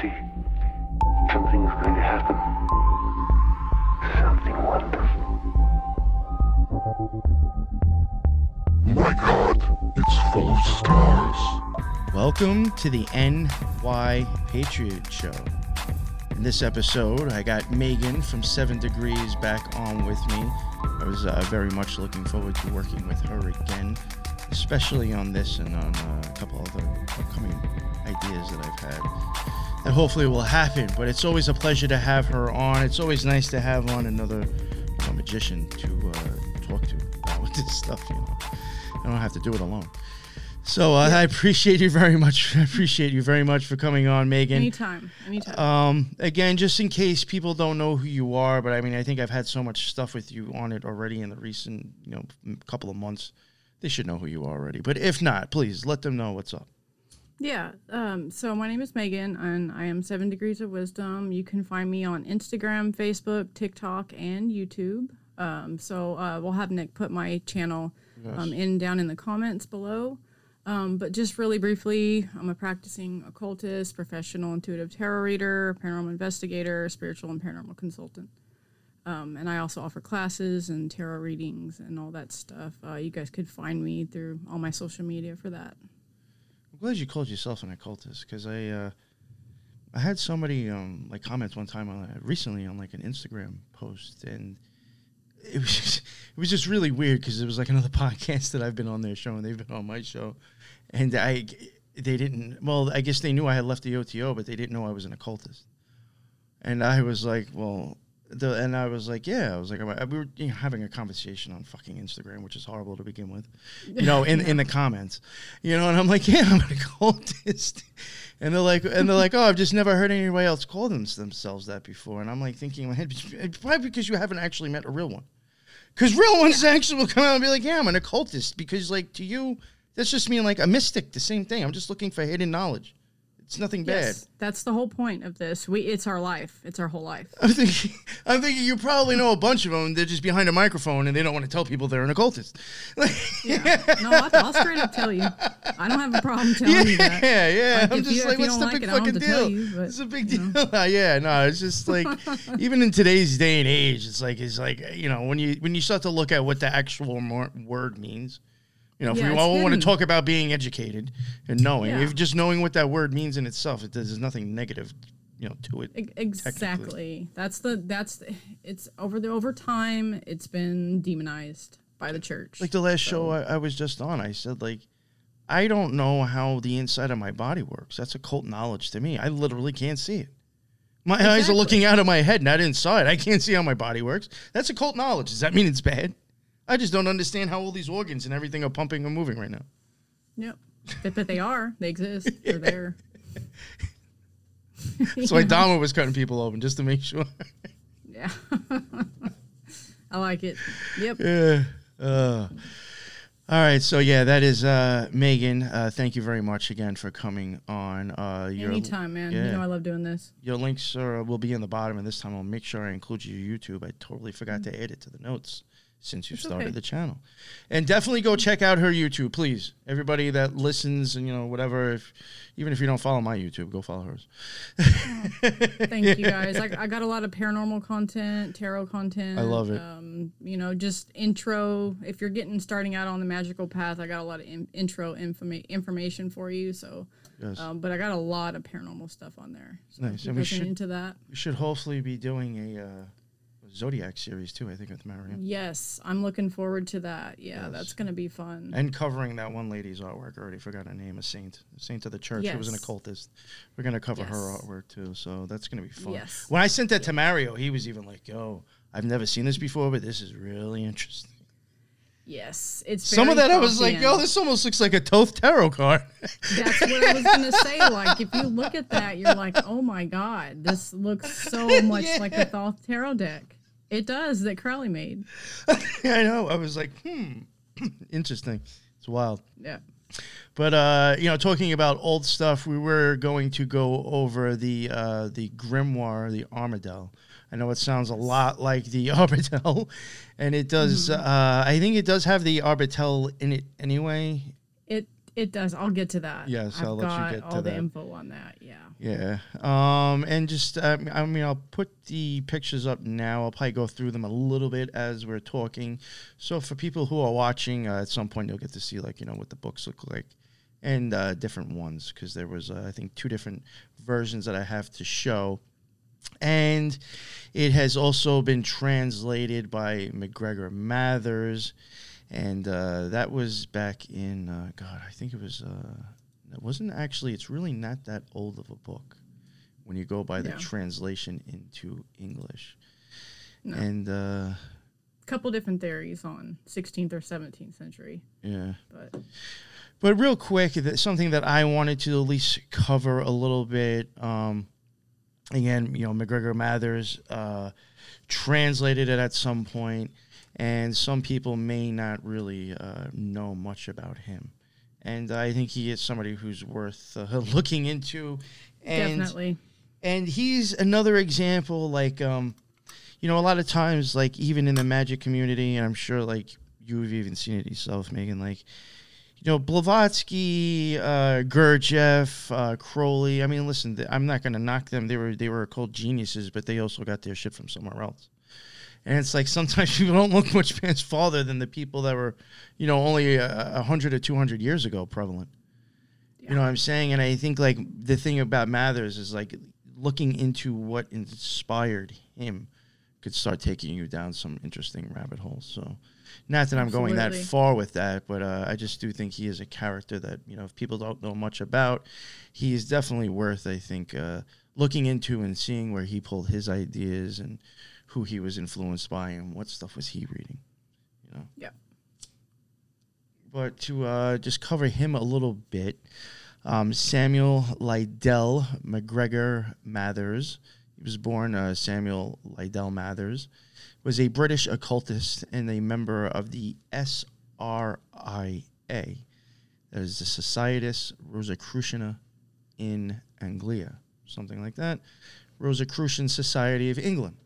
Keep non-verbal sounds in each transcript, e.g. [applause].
see. Something is going to happen. Something wonderful. My God, it's full of stars. Welcome to the NY Patriot Show. In this episode, I got Megan from Seven Degrees back on with me. I was uh, very much looking forward to working with her again, especially on this and on uh, a couple other upcoming ideas that I've had that hopefully will happen. But it's always a pleasure to have her on. It's always nice to have on another know, magician to uh, talk to about [laughs] this stuff. You know, I don't have to do it alone. So uh, I appreciate you very much. [laughs] I appreciate you very much for coming on, Megan. Anytime, anytime. Um, again, just in case people don't know who you are, but I mean, I think I've had so much stuff with you on it already in the recent, you know, couple of months. They should know who you are already. But if not, please let them know what's up. Yeah. Um, so my name is Megan, and I am Seven Degrees of Wisdom. You can find me on Instagram, Facebook, TikTok, and YouTube. Um, so uh, we'll have Nick put my channel um, in down in the comments below. Um, but just really briefly, I'm a practicing occultist, professional intuitive tarot reader, paranormal investigator, spiritual and paranormal consultant. Um, and I also offer classes and tarot readings and all that stuff. Uh, you guys could find me through all my social media for that. I'm glad you called yourself an occultist because I, uh, I had somebody um, like comment one time on uh, recently on like an Instagram post, and it was [laughs] just, it was just really weird because it was like another [laughs] podcast that I've been on their show and they've been on my show, and I they didn't well I guess they knew I had left the OTO but they didn't know I was an occultist, and I was like well. The, and I was like, yeah, I was like, I- we were you know, having a conversation on fucking Instagram, which is horrible to begin with, you know, in, in the [laughs] comments, you know, and I'm like, yeah, I'm an [laughs] occultist, and they're like, and they're like, oh, I've just never heard anybody else call them, themselves that before, and I'm like thinking in my head, probably because you haven't actually met a real one, because real ones actually will come out and be like, yeah, I'm an occultist, because like to you, that's just mean like a mystic, the same thing. I'm just looking for hidden knowledge. It's nothing bad. Yes, that's the whole point of this. We it's our life. It's our whole life. I'm thinking, [laughs] I'm thinking you probably know a bunch of them. They're just behind a microphone and they don't want to tell people they're an occultist. [laughs] Yeah. no, I'll, I'll straight up tell you. I don't have a problem telling you that. Yeah, yeah. Like, I'm just you- like, what's the like big it, fucking have to tell deal? you, but, it's a big deal. [laughs] Ah, yeah, no, it's just like even in today's day and age, it's like it's like you know when you when you start to look at what the actual word means. You know, if Yeah, we all want to talk about being educated and knowing, Yeah. if just knowing what that word means in itself, it, there's nothing negative, you know, to it. Exactly. That's the that's the, it's over the over time. It's been demonized by the church. Like the last show I, I was just on, I said like, I don't know how the inside of my body works. That's occult knowledge to me. I literally can't see it. My eyes are looking out of my head, not inside. I can't see how my body works. That's occult knowledge. Does that mean it's bad? I just don't understand how all these organs and everything are pumping and moving right now. Yep. But, but they are. They exist. [laughs] They're there. That's why Dama was cutting people open just to make sure. Yeah. [laughs] I like it. Yep. Yeah. Uh, all right. So yeah, that is uh, Megan. Uh, thank you very much again for coming on. Uh, your, Anytime, man. yeah. You know I love doing this. Your links are, will be in the bottom, and this time I'll make sure I include your YouTube. I totally forgot to add it to the notes since you started okay. the channel. And definitely go check out her YouTube, please. Everybody that listens and you know whatever, if even if you don't follow my YouTube, go follow hers. Thank you guys. I, [laughs] I got a lot of paranormal content, tarot content. I love it. Um, you know, just intro. If you're getting starting out on the magical path, I got a lot of in, intro informa- information for you. So, Yes. um, but I got a lot of paranormal stuff on there. So Nice. And we should- into that. we should hopefully be doing a uh, Zodiac series too. I think with Marion Yes, I'm looking forward to that. Yeah, Yes. that's gonna be fun. and covering that one lady's artwork. I already forgot her name. A saint, a saint of the church who was an occultist. We're gonna cover her artwork too, so that's gonna be fun. Yes. When I sent that to Mario, he was even like, "Yo, I've never seen this before, but this is really interesting." yes, it's Some of that I was like. "Yo, this almost looks like a Thoth tarot card." That's what I was gonna [laughs] say. Like, if you look at that, you're like, oh my god, this looks so [laughs] much like a Thoth Tarot deck. It does that Crowley made. [laughs] I know. I was like, "Hmm, [clears throat] interesting." It's wild. Yeah. But uh, you know, talking about old stuff, we were going to go over the uh, the grimoire, the Armadel. I know it sounds a lot like the [laughs] Arbatel, and it does. Uh, I think it does have the Arbatel in it anyway. It It does. I'll get to that. Yes, I've I'll let you got get to all the that. info on that. Yeah. Yeah. Um, and just, uh, I mean, I'll put the pictures up now. I'll probably go through them a little bit as we're talking. So for people who are watching, uh, at some point you'll get to see, like, you know, what the books look like and uh, different ones because there was, uh, I think, two different versions that I have to show. And it has also been translated by McGregor Mathers. And uh, that was back in, uh, God, I think it was. It wasn't actually it's really not that old of a book when you go by the Yeah. translation into english No. and uh couple different theories on 16th or 17th century, yeah but but real quick that something that i wanted to at least cover a little bit um again you know mcgregor mathers uh translated it at some point and some people may not really uh, know much about him and i think he is somebody who's worth uh, [laughs] looking into. And definitely. and he's another example like um you know a lot of times like even in the magic community and i'm sure like you've even seen it yourself megan like you know blavatsky uh gurdjieff uh crowley i mean listen th- i'm not gonna knock them. They were they were called geniuses but they also got their shit from somewhere else and it's like sometimes [laughs] people don't look much past farther than the people that were you know only a, a hundred or two hundred years ago prevalent you know what I'm saying? And I think like the thing about Mathers is like looking into what inspired him could start taking you down some interesting rabbit holes. So not that I'm going that far with that, but uh, I just do think he is a character that, you know, if people don't know much about, he is definitely worth, I think, uh, looking into and seeing where he pulled his ideas and who he was influenced by and what stuff was he reading, you know? Yeah. but to uh, just cover him a little bit, um, Samuel Lydell McGregor Mathers, he was born uh, Samuel Lydell Mathers, was a British occultist and a member of the SRIA, that is the Societas Rosicruciana in Anglia, something like that, Rosicrucian Society of England.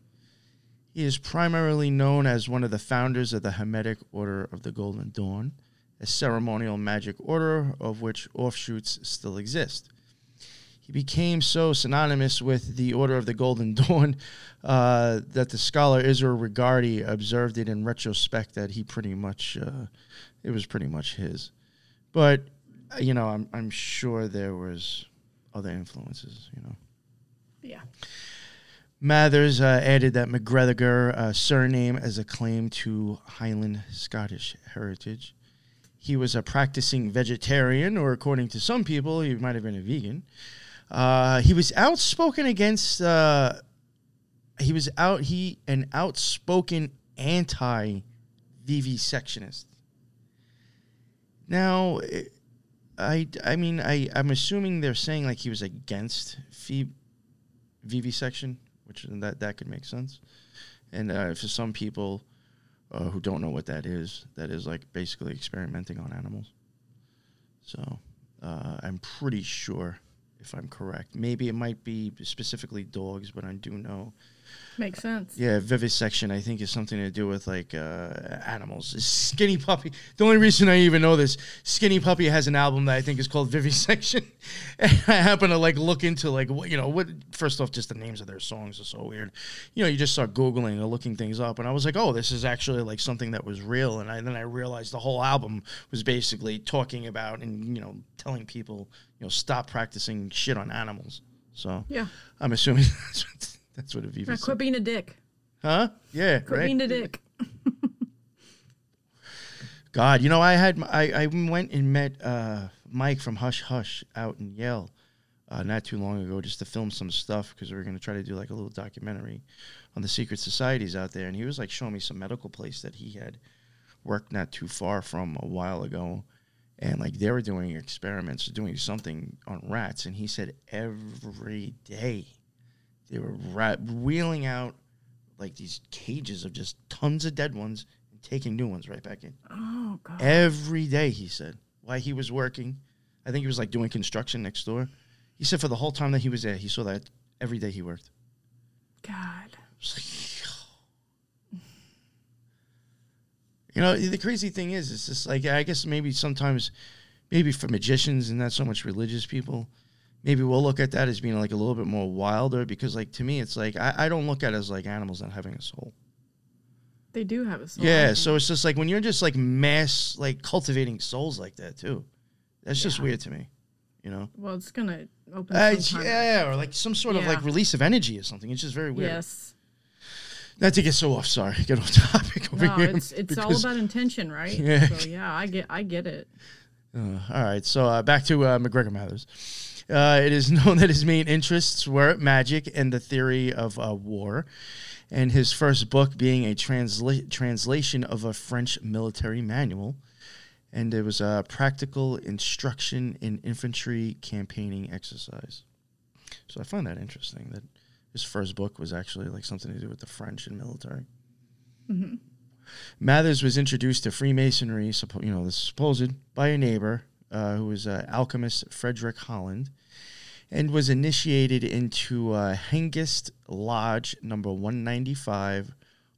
He is primarily known as one of the founders of the Hermetic Order of the Golden Dawn, a ceremonial magic order of which offshoots still exist. He became so synonymous with the Order of the Golden [laughs] Dawn uh, that the scholar Israel Regardie observed it in retrospect that he pretty much, uh, it was pretty much his. But, you know, I'm, I'm sure there was other influences, you know. Yeah. Mathers uh, added that McGregor uh, surname as a claim to Highland Scottish heritage. He was a practicing vegetarian, or according to some people, he might have been a vegan. Uh, he was outspoken against. Uh, he was out. He an outspoken anti vivisectionist. Now, eh, I I mean I I'm assuming they're saying like he was against vivisection, which that that could make sense. And uh, for some people uh, who don't know what that is, that is like basically experimenting on animals. So uh, I'm pretty sure, if I'm correct, maybe it might be specifically dogs, but I do know Makes sense. yeah, vivisection I think is something to do with like uh, animals. Skinny Puppy. The only reason I even know this, Skinny Puppy has an album that I think is called Vivisection. [laughs] And I happen to like look into like what you know what. First off, just the names of their songs are so weird. You know, you just start googling or looking things up, and I was like, oh, this is actually like something that was real. And I, then I realized the whole album was basically talking about and you know telling people you know stop practicing shit on animals. So Yeah. I'm assuming [laughs] that's what, that's what a Now vivisection. quit being a dick. Huh? Yeah, Quit right. being a dick. [laughs] God, you know, I had I, I went and met uh, Mike from Hush Hush out in Yale uh, not too long ago just to film some stuff because we were going to try to do like a little documentary on the secret societies out there, and he was like showing me some medical place that he had worked not too far from a while ago, and like they were doing experiments, doing something on rats, and he said every day they were rat- wheeling out like these cages of just tons of dead ones and taking new ones right back in. Oh god. Every day, he said, while he was working. I think he was like doing construction next door. He said for the whole time that he was there, he saw that every day he worked. God. [sighs] You know, the crazy thing is, it's just like I guess maybe sometimes maybe for magicians and not so much religious people, maybe we'll look at that as being like a little bit more wilder because like to me it's like I, I don't look at it as like animals not having a soul. They do have a soul. Yeah, so it's just like when you're just like mass like cultivating souls like that too. That's just weird to me. You know? well, it's gonna open. Uh, yeah, or like some sort of like release of energy or something. It's just very weird. Yes. Not to get so off, sorry, get off topic over No, here. it's [laughs] it's all about intention, right? [laughs] Yeah. So yeah, I get I get it. Uh, all right, so uh, back to uh, McGregor Mathers. Uh, it is [laughs] known that his main interests were magic and the theory of uh, war, and his first book being a transla- translation of a French military manual, and it was a practical instruction in infantry campaigning exercise. So I find that interesting that his first book was actually like something to do with the French and military. Mathers was introduced to Freemasonry, suppo- you know, the supposed by a neighbor uh, who was uh, alchemist Frederick Holland, and was initiated into uh, Hengist Lodge number 195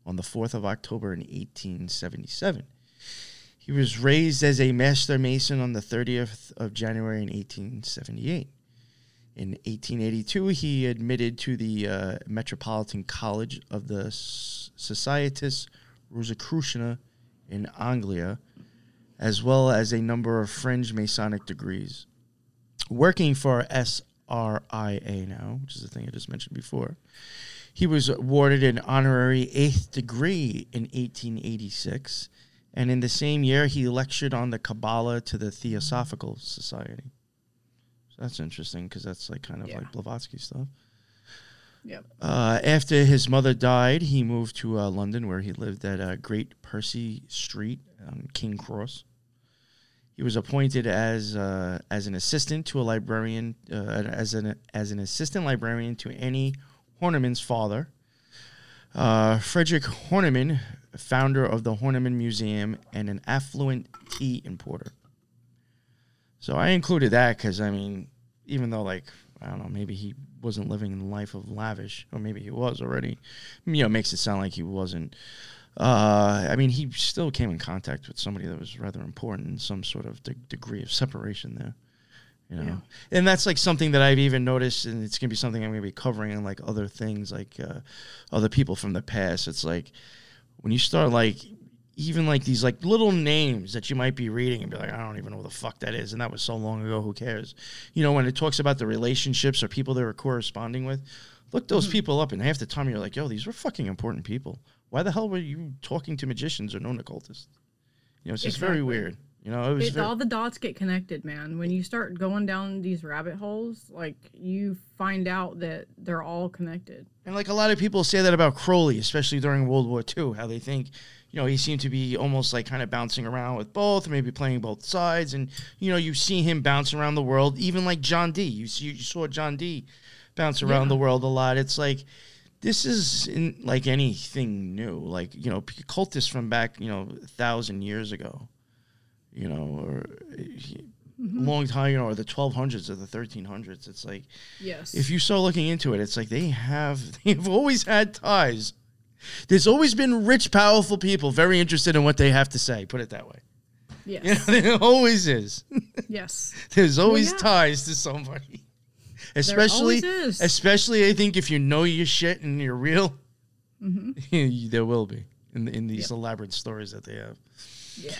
on the 4th of October in 1877. He was raised as a master mason on the 30th of January in 1878. In 1882, he admitted to the uh, Metropolitan College of the S- Societas Rosicruciana in Anglia, as well as a number of fringe Masonic degrees. Working for SRIA now, which is the thing I just mentioned before, he was awarded an honorary eighth degree in 1886, and in the same year, he lectured on the Kabbalah to the Theosophical Society. So that's interesting because that's like kind of Yeah. like Blavatsky stuff. Yep. Uh, after his mother died, he moved to uh, London, where he lived at uh, Great Percy Street on King Cross. He was appointed as uh, as an assistant to a librarian, uh, as an as an assistant librarian to Annie Horniman's father, uh, Frederick Horniman, founder of the Horniman Museum and an affluent tea importer. So I included that because I mean, even though like I don't know, maybe he wasn't living the life of lavish, or maybe he was already. You know, makes it sound like he wasn't. Uh, I mean, he still came in contact with somebody that was rather important in some sort of de- degree of separation there. You know, and that's like something that I've even noticed, and it's gonna be something I'm gonna be covering in like other things, like uh, other people from the past. It's like when you start like even like these like little names that you might be reading and be like, I don't even know what the fuck that is, and that was so long ago. Who cares? You know, when it talks about the relationships or people they were corresponding with, look those hmm. people up, and half the time you're like, yo, these were fucking important people. Why the hell were you talking to magicians or known occultists? You know, it's just very weird. You know, it was It, very, all the dots get connected, man. When you start going down these rabbit holes, like you find out that they're all connected. And like a lot of people say that about Crowley, especially during World War II, how they think, you know, he seemed to be almost like kind of bouncing around with both, maybe playing both sides. And, you know, you see him bounce around the world, even like John Dee. You see, you saw John Dee bounce around Yeah. the world a lot. It's like, this is in like anything new. Like, you know, cultists from back, you know, a thousand years ago, you know, or mm-hmm. a long time, you know, or the 1200s or the 1300s. It's like, Yes. if you start looking into it, it's like they have [laughs] they've always had ties. There's always been rich, powerful people very interested in what they have to say. Put it that way. yes. You know, [laughs] there always is. yes. [laughs] There's always yeah. ties to somebody. Especially, especially I think if you know your shit and you're real, Mm-hmm. [laughs] there will be in in these elaborate stories that they have. Yeah.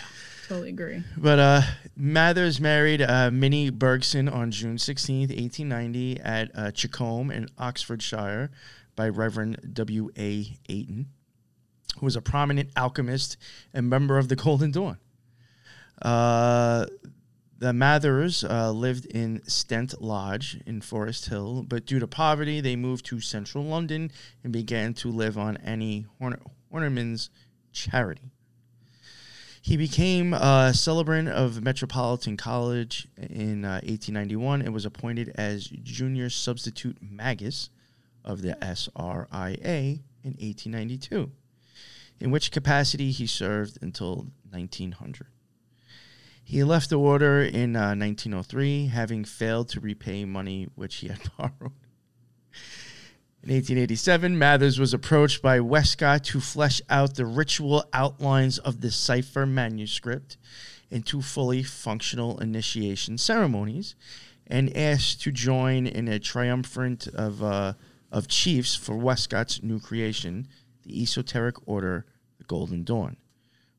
Totally agree. But uh, Mathers married uh, Minnie Bergson on June 16th, 1890, at uh, Chicombe in Oxfordshire by Reverend W.A. Ayton, who was a prominent alchemist and member of the [laughs] Golden Dawn. Uh, the Mathers uh, lived in Stent Lodge in Forest Hill, but due to poverty, they moved to central London and began to live on Annie Horn- charity. He became a celebrant of Metropolitan College in uh, 1891 and was appointed as junior substitute magus of the SRIA in 1892, in which capacity he served until 1900. He left the order in uh, 1903, having failed to repay money which he had [laughs] borrowed. In 1887, Mathers was approached by Westcott to flesh out the ritual outlines of the cipher manuscript, into fully functional initiation ceremonies and asked to join in a triumvirate of, uh, of chiefs for Westcott's new creation, the Esoteric Order, the Golden Dawn,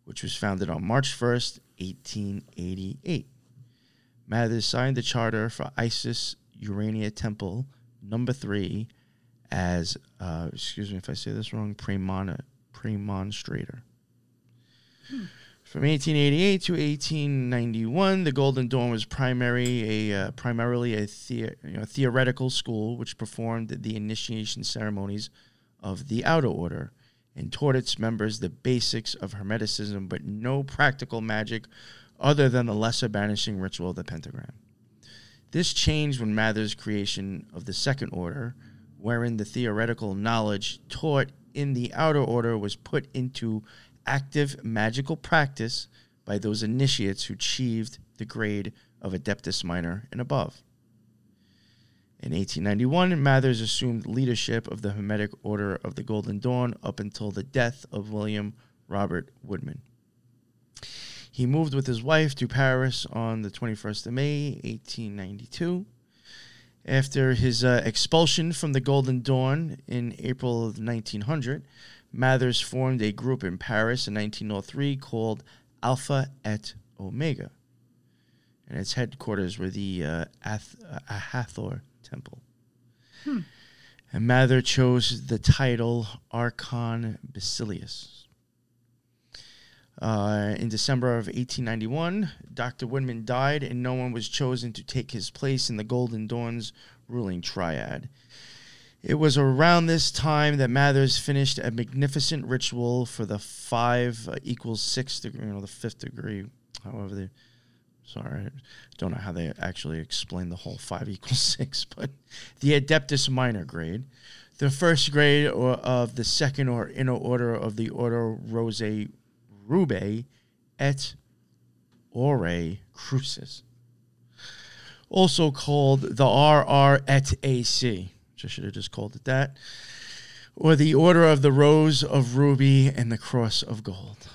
which was founded on March 1st, 1888. Mathers signed the charter for Isis Urania Temple number three as, uh, excuse me if I say this wrong, premon- premonstrator. From 1888 to 1891, the Golden Dawn was primary a uh, primarily a the, you know, theoretical school which performed the initiation ceremonies of the Outer Order and taught its members the basics of Hermeticism, but no practical magic other than the lesser banishing ritual of the pentagram. This changed when Mather's creation of the Second Order, wherein the theoretical knowledge taught in the Outer Order was put into active magical practice by those initiates who achieved the grade of Adeptus Minor and above. In 1891, Mathers assumed leadership of the Hermetic Order of the Golden Dawn up until the death of William Robert Woodman. He moved with his wife to Paris on the 21st of May, 1892. After his uh, expulsion from the Golden Dawn in April of 1900, Mathers formed a group in Paris in 1903 called Alpha et Omega. And its headquarters were the uh, Ath- uh, Hathor Temple. And Mather chose the title Archon Basilius. Uh, in December of 1891, Dr. Woodman died, and no one was chosen to take his place in the Golden Dawn's ruling triad. It was around this time that Mathers finished a magnificent ritual for the five uh, equals six degree, you know, the fifth degree, however they. Sorry, I don't know how they actually explain the whole five [laughs] equals six, but the Adeptus Minor grade, the first grade or of the second or inner order of the Order Rose Rube et Ore Crucis, also called the RR et AC, which I should have just called it that, or the Order of the Rose of Ruby and the Cross of Gold.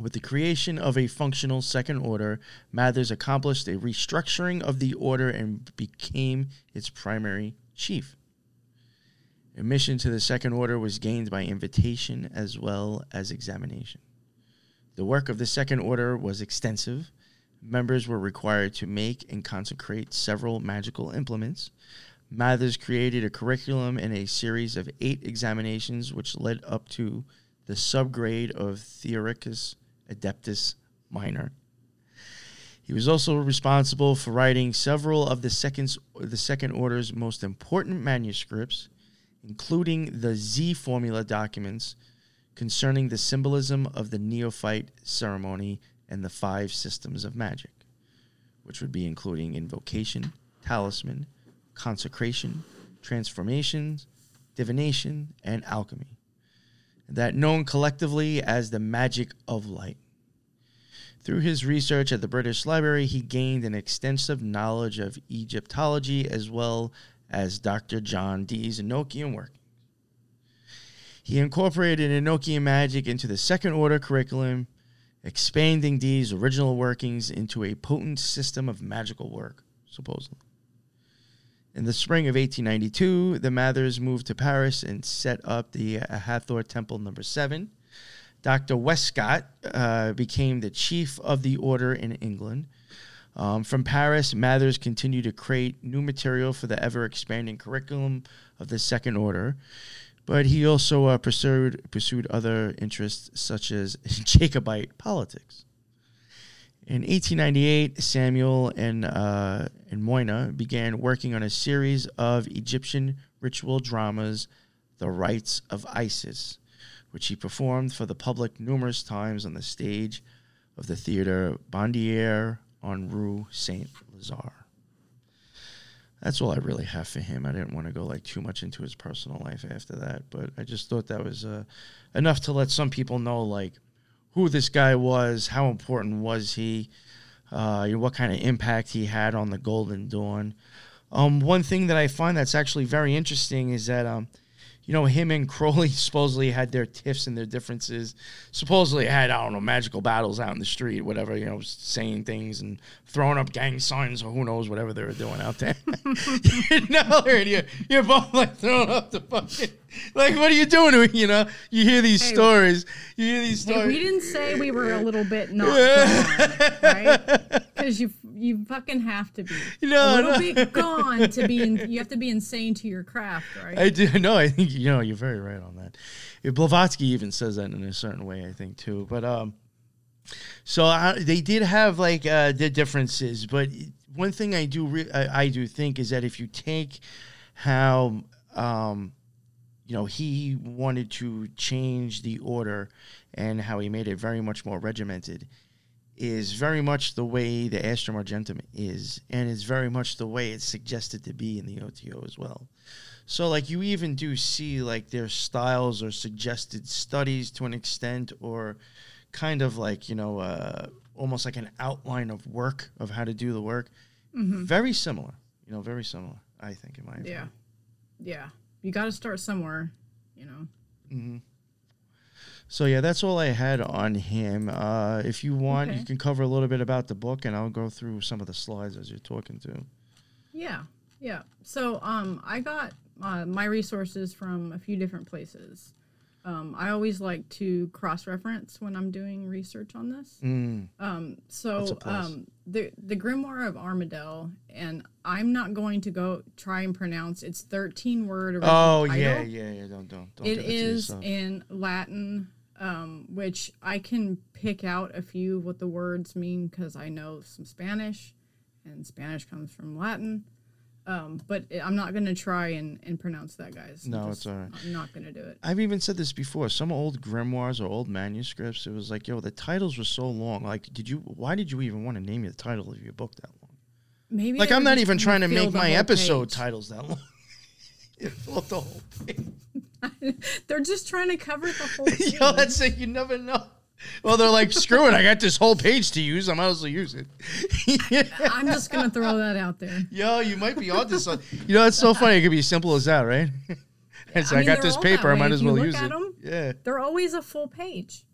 With the creation of a functional second order, Mathers accomplished a restructuring of the order and became its primary chief. Admission to the second order was gained by invitation as well as examination. The work of the second order was extensive. Members were required to make and consecrate several magical implements. Mathers created a curriculum and a series of eight examinations, which led up to the subgrade of Theoricus Adeptus Minor. He was also responsible for writing several of the second, the second order's most important manuscripts, including the Z formula documents concerning the symbolism of the neophyte ceremony and the five systems of magic, which would be including invocation, talisman, consecration, transformations, divination, and alchemy, that known collectively as the magic of light. Through his research at the British Library, he gained an extensive knowledge of Egyptology as well as Dr. John Dee's Enochian work. He incorporated Enochian magic into the second order curriculum, expanding Dee's original workings into a potent system of magical work, supposedly. In the spring of 1892, the Mathers moved to Paris and set up the uh, Hathor Temple number 7. Dr. Westcott uh, became the chief of the order in England. Um, from Paris, Mathers continued to create new material for the ever expanding curriculum of the Second Order, but he also uh, pursued pursued other interests such as [laughs] Jacobite politics. In 1898, Samuel and uh, and Moina began working on a series of Egyptian ritual dramas, "The Rites of Isis," which he performed for the public numerous times on the stage of the theater Bandiere on Rue Saint Lazare. That's all I really have for him. I didn't want to go like too much into his personal life after that, but I just thought that was uh, enough to let some people know like who this guy was, how important was he, uh, you know, what kind of impact he had on the Golden Dawn. Um, one thing that I find that's actually very interesting is that um, you know, him and Crowley [laughs] supposedly had their tiffs and their differences. Supposedly had, I don't know, magical battles out in the street, whatever, you know, saying things and throwing up gang signs or who knows, whatever they were doing out there. [laughs] no, [laughs] you're, you're both like throwing up the fucking, like, what are you doing? to me? You know, you hear these Hey, stories. You hear these Hey, we didn't say we were a little bit not right? Because you you fucking have to be [laughs] No, a little no. bit gone to be. In, you have to be insane to your craft, right? I do no. I think you know you're very right on that. Blavatsky even says that in a certain way, I think too. But um, so I, they did have like uh, the differences, but one thing I do re- I, I do think is that if you take how um, you know he wanted to change the order and how he made it very much more regimented is very much the way the Astrum Argentum is, and it's very much the way it's suggested to be in the OTO as well. So, like, you even do see like their styles or suggested studies to an extent, or kind of like you know, uh, almost like an outline of work of how to do the work. Very similar, you know, very similar. I think, in my yeah, opinion. yeah. You got to start somewhere, you know. So yeah, that's all I had on him. Uh, if you want, Okay. you can cover a little bit about the book, and I'll go through some of the slides as you're talking to. Yeah, yeah. So um, I got uh, my resources from a few different places. Um, I always like to cross reference when I'm doing research on this. Mm. Um, so um, the the Grimoire of Armadel, and I'm not going to go try and pronounce its 13 word Oh title. yeah, yeah, yeah. Don't don't don't. It do is in Latin, um, which I can pick out a few of what the words mean because I know some Spanish, and Spanish comes from Latin. Um, but I'm not going to try and, and pronounce that, guys. No, just- it's all right. I'm not going to do it. I've even said this before. Some old grimoires or old manuscripts, it was like, yo, the titles were so long. Like, did you? Why did you even want to name the title of your book that long? Maybe Like, I'm not even trying trying to make my episode page. titles that long. [laughs] it filled the whole page. [laughs] They're just trying to cover the whole. [laughs] Thing. Yo, that's it. You never know. Well, they're like, screw it. I got this whole page to use. I might as well use it. [laughs] I'm just going to throw that out there. Yo, you might be onto something. You know, it's so funny. It could be as simple as that, right? It's, I I, mean, got this paper. I might as well use it. 'em. Yeah. They're always a full page.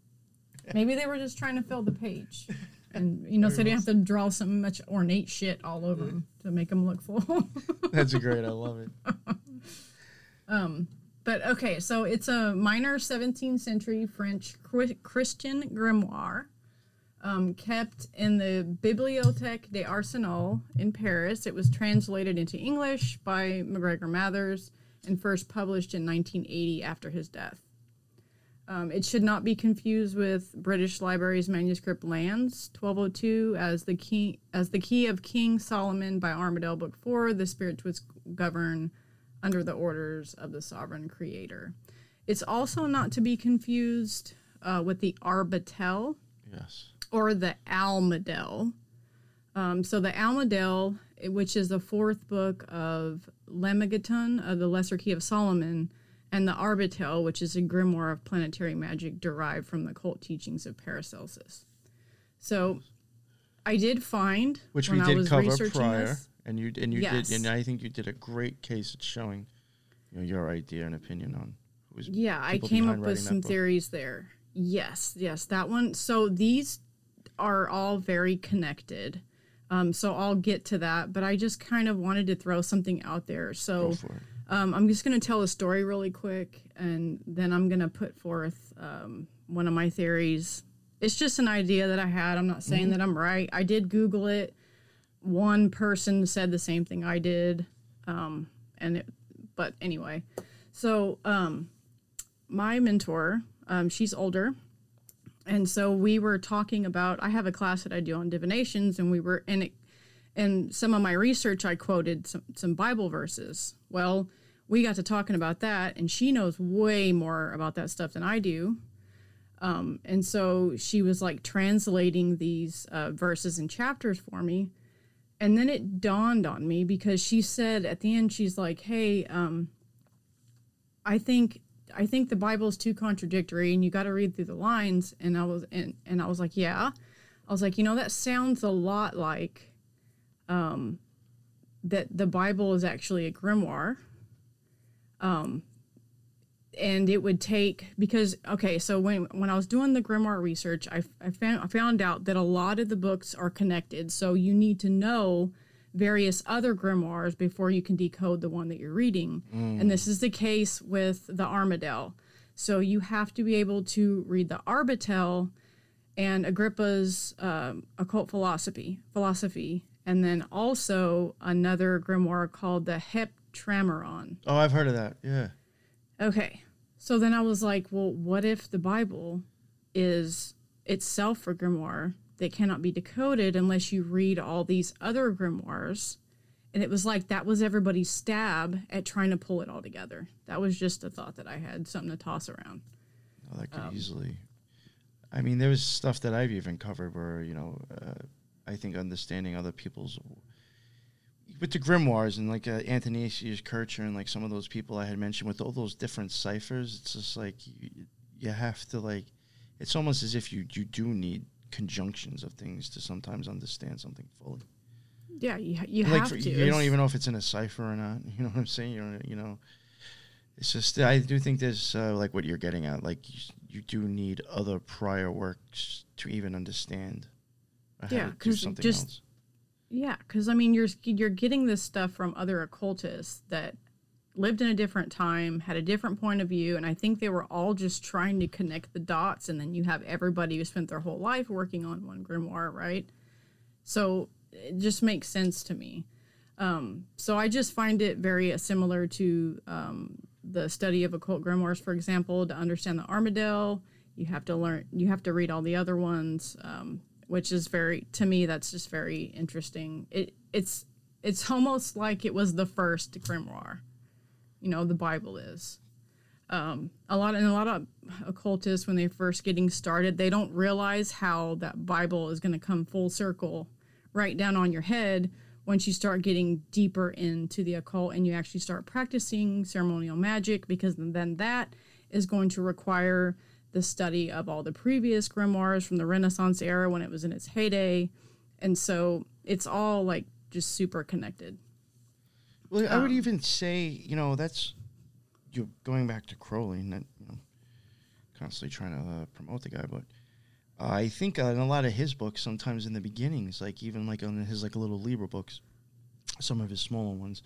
Maybe they were just trying to fill the page. And, you know, so they didn't have to draw some much ornate shit all over mm-hmm. them to make them look full. That's great. I love it. Um, but okay, so it's a minor 17th century French Christian grimoire um, kept in the Bibliothèque des Arsenaux in Paris. It was translated into English by MacGregor Mathers and first published in 1980 after his death. Um, it should not be confused with British Library's manuscript Lands 1202 as the key as the key of King Solomon by Armadel Book 4. The spirits which govern under the orders of the sovereign creator. It's also not to be confused uh, with the Arbatel Yes. or the Almadel. Um, so the Almadel, eh, which is the fourth book of Lemegeton of the Lesser Key of Solomon, and the Arbatel, which is a grimoire of planetary magic derived from the cult teachings of Paracelsus. So I did find Which when we I did was cover researching prior, this- and you and you Yes. did, and I think you did a great case at showing, you know, your idea and opinion on who was. Yeah, I came up with some theories there. Yes, yes, that one. So these are all very connected. Um, so I'll get to that, but I just kind of wanted to throw something out there. So Go for it. um, I'm just going to tell a story really quick, and then I'm going to put forth um, one of my theories. It's just an idea that I had. I'm not saying Mm-hmm. that I'm right. I did Google it. One person said the same thing I did, um, and it, but anyway, so um, my mentor, um, she's older, and so we were talking about. I have a class that I do on divinations, and we were in it. And some of my research, I quoted some, some Bible verses. Well, we got to talking about that, and she knows way more about that stuff than I do. Um, and so she was like translating these uh, verses and chapters for me. And then it dawned on me because she said at the end, she's like, "Hey, um, I think I think the Bible is too contradictory, and you got to read through the lines." And I was and and I was like, "Yeah." I was like, "You know, that sounds a lot like um, that the Bible is actually a grimoire." Um, and it would take because okay so when when i was doing the grimoire research I, I found i found out that a lot of the books are connected so you need to know various other grimoires before you can decode the one that you're reading and this is the case with the armadel so you have to be able to read the arbatel and agrippa's um, occult philosophy philosophy and then also another grimoire called the heptameron Oh, I've heard of that. Yeah. Okay. So then I was like, well, what if the Bible is itself a grimoire that cannot be decoded unless you read all these other grimoires? And it was like that was everybody's stab at trying to pull it all together. That was just a thought that I had, something to toss around. Oh, that could Um, easily. I mean, there was stuff that I've even covered where you know, uh, I think understanding other people's with the grimoires and like uh, Athanasius Kircher and like some of those people I had mentioned with all those different ciphers. It's just like you, you have to like. It's almost as if you you do need conjunctions of things to sometimes understand something fully. Yeah, you, you like have for- to. you don't even know if it's in a cipher or not. [laughs] You know what I'm saying? You know, you know. It's just I do think there's uh, like what you're getting at. Like you, you do need other prior works to even understand. Yeah, to do 'cause something just- else. Yeah, because I mean, you're you're getting this stuff from other occultists that lived in a different time, had a different point of view, and I think they were all just trying to connect the dots. And then you have everybody who spent their whole life working on one grimoire, right? So it just makes sense to me. Um, so I just find it very similar to um, the study of occult grimoires, for example. To understand the Armadel, you have to learn, you have to read all the other ones, um, which is very, to me, that's just very interesting. It it's it's almost like it was the first grimoire, you know, the Bible is. Um, a lot and a lot of occultists when they're first getting started, they don't realize how that Bible is going to come full circle right down on your head once you start getting deeper into the occult and you actually start practicing ceremonial magic because then that is going to require the study of all the previous grimoires from the Renaissance era when it was in its heyday. And so it's all like just super connected. Well, I would um, even say you know that's you're going back to Crowley and that you know constantly trying to uh, promote the guy, but uh, I think uh, in a lot of his books, sometimes in the beginnings, like even like on his like little Liber books, some of his smaller ones,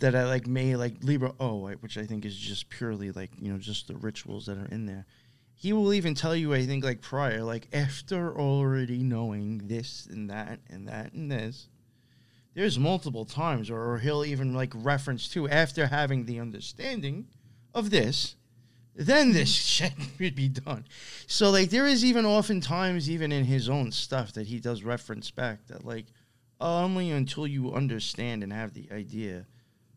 that I like may like Liber O, which I think is just purely like you know just the rituals that are in there. He will even tell you, I think, like prior, like after already knowing this and that and that and this, there's multiple times, or, or he'll even like reference to after having the understanding of this, then this [laughs] shit would be done. So like there is even oftentimes even in his own stuff that he does reference back that like only until you understand and have the idea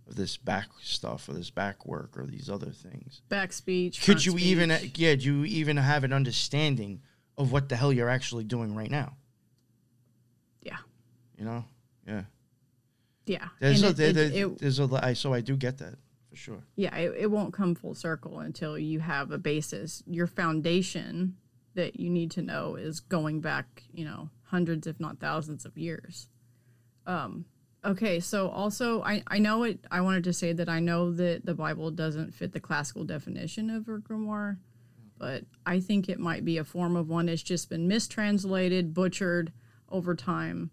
this back stuff or this back work or these other things Back speech. could you even yeah do you even have an understanding of what the hell you're actually doing right now Yeah. you know yeah Yeah. there's And a, it- there, it- there- it- there's a so I do get that for sure yeah, it, it won't come full circle until you have a basis. Your foundation that you need to know is going back, you know, hundreds, if not thousands of years. Um, okay, so also, I, I know it, I wanted to say that I know that the Bible doesn't fit the classical definition of a grimoire, but I think it might be a form of one that's just been mistranslated, butchered over time.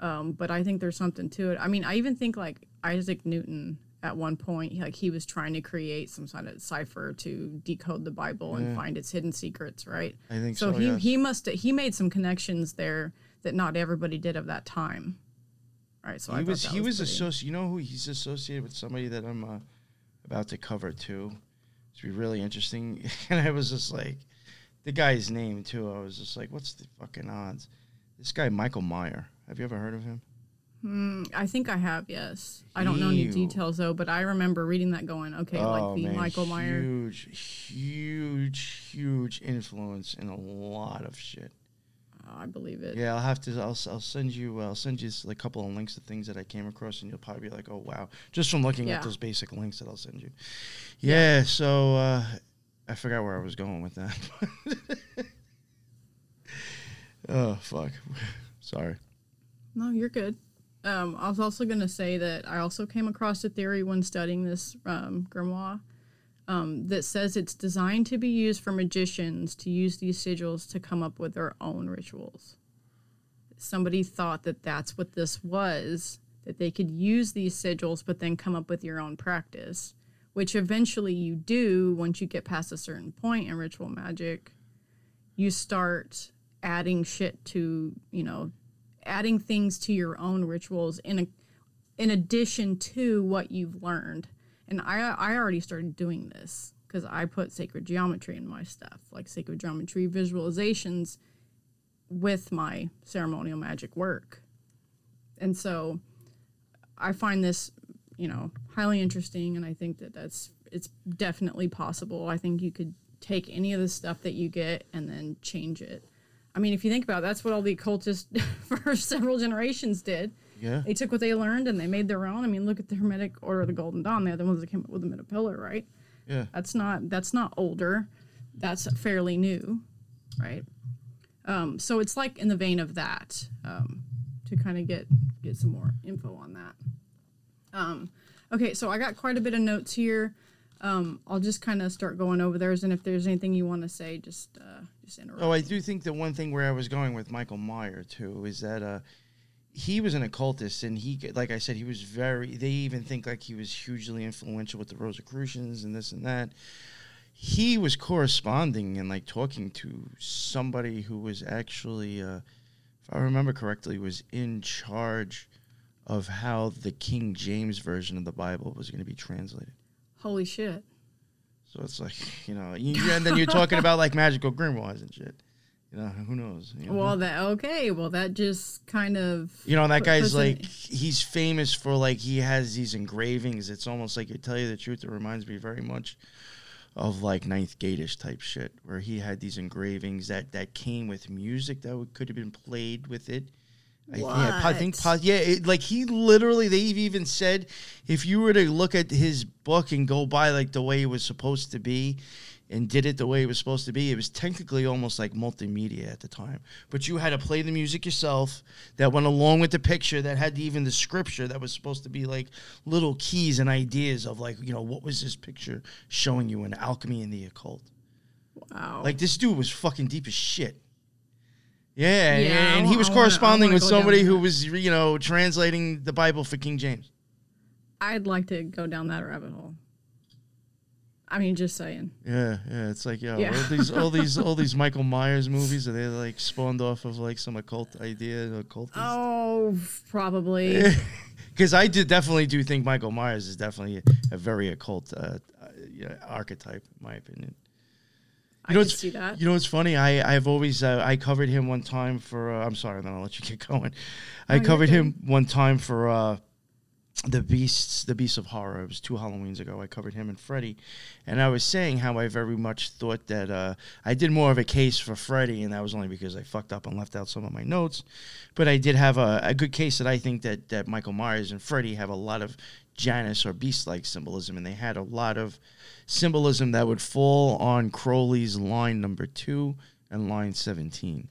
Um, but I think there's something to it. I mean, I even think like Isaac Newton at one point, like he was trying to create some sort of cipher to decode the Bible and find its hidden secrets, right? I think So so, he yes. he must he made some connections there that not everybody did of that time. Right. So he thought was he was pretty- associated. You know who he's associated with? Somebody that I'm uh, about to cover too. It's be really interesting. [laughs] And I was just like, the guy's name too. I was just like, what's the fucking odds? This guy Michael Maier. Have you ever heard of him? Mm, I think I have, yes. I don't know any details though, but I remember reading that going, okay, like the Oh, man, Michael Maier. Huge, huge, huge influence in a lot of shit. I believe it. Yeah, I'll have to. I'll, I'll send you. I'll send you a couple of links to things that I came across, and you'll probably be like, "Oh wow!" Just from looking Yeah. at those basic links that I'll send you. Yeah. so uh, I forgot where I was going with that. [laughs] oh fuck! [laughs] Sorry. No, you're good. Um, I was also going to say that I also came across a theory when studying this um, grimoire um, that says it's designed to be used for magicians to use these sigils to come up with their own rituals. Somebody thought that that's what this was, that they could use these sigils but then come up with your own practice, which eventually you do once you get past a certain point in ritual magic. You start adding shit to, you know, adding things to your own rituals in a in addition to what you've learned. And I I already started doing this because I put sacred geometry in my stuff, like sacred geometry visualizations with my ceremonial magic work. And so I find this, you know, highly interesting and I think that that's it's definitely possible. I think you could take any of the stuff that you get and then change it. I mean, if you think about it, that's what all the occultists [laughs] for several generations did. Yeah. They took what they learned and they made their own. I mean, look at the Hermetic Order of the Golden Dawn. They're the ones that came up with the middle pillar, right? Yeah. That's not that's not older. That's fairly new, right? Um, so it's like in the vein of that um, to kind of get get some more info on that. Um, okay, so I got quite a bit of notes here. Um, I'll just kind of start going over theirs, and if there's anything you want to say, just uh, just interrupt. Oh, I do think the one thing where I was going with Michael Maier too is that uh, he was an occultist, and he, like I said, he was very. They even think like he was hugely influential with the Rosicrucians and this and that. He was corresponding and like talking to somebody who was actually, uh, if I remember correctly, was in charge of how the King James version of the Bible was going to be translated. Holy shit! So it's like, you know, you, and then you're talking about like magical grimoires and shit. You know, who knows? You know? Well, that okay. Well, that just kind of You know, that guy's like he's famous for like he has these engravings. It's almost like to tell you the truth, it reminds me very much of like Ninth Gate-ish type shit, where he had these engravings that that came with music that would, could have been played with it. I, yeah, I think yeah, it, like he literally they've even said if you were to look at his book and go by like the way it was supposed to be and did it the way it was supposed to be, it was technically almost like multimedia at the time. But you had to play the music yourself that went along with the picture that had even the scripture that was supposed to be like little keys and ideas of like, you know, what was this picture showing you in alchemy and the occult. wow. Like this dude was fucking deep as shit. Yeah, Yeah, and he was wanna- corresponding with somebody who was, you know, translating the Bible for King James. I'd like to go down that rabbit hole. I mean, just saying. Yeah, yeah, it's like yo, Yeah. all these, all [laughs] these, all these Michael Myers movies are they like spawned off of like some occult idea, occult? Oh, probably. [laughs] Because I did definitely do think Michael Myers is definitely a, very occult uh, uh, archetype, in my opinion. I know can see that. You know what's funny? I I've always uh, I covered him one time for. Uh, I'm sorry, then I'll let you get [laughs] going. I covered him one time for uh, the beasts, the beasts of horror. It was two Halloweens ago. I covered him and Freddy, and I was saying how I very much thought that uh, I did more of a case for Freddy, and that was only because I fucked up and left out some of my notes. But I did have a, a good case that I think that that Michael Myers and Freddy have a lot of Janus or beast-like symbolism, and they had a lot of symbolism that would fall on Crowley's line number two and line seventeen.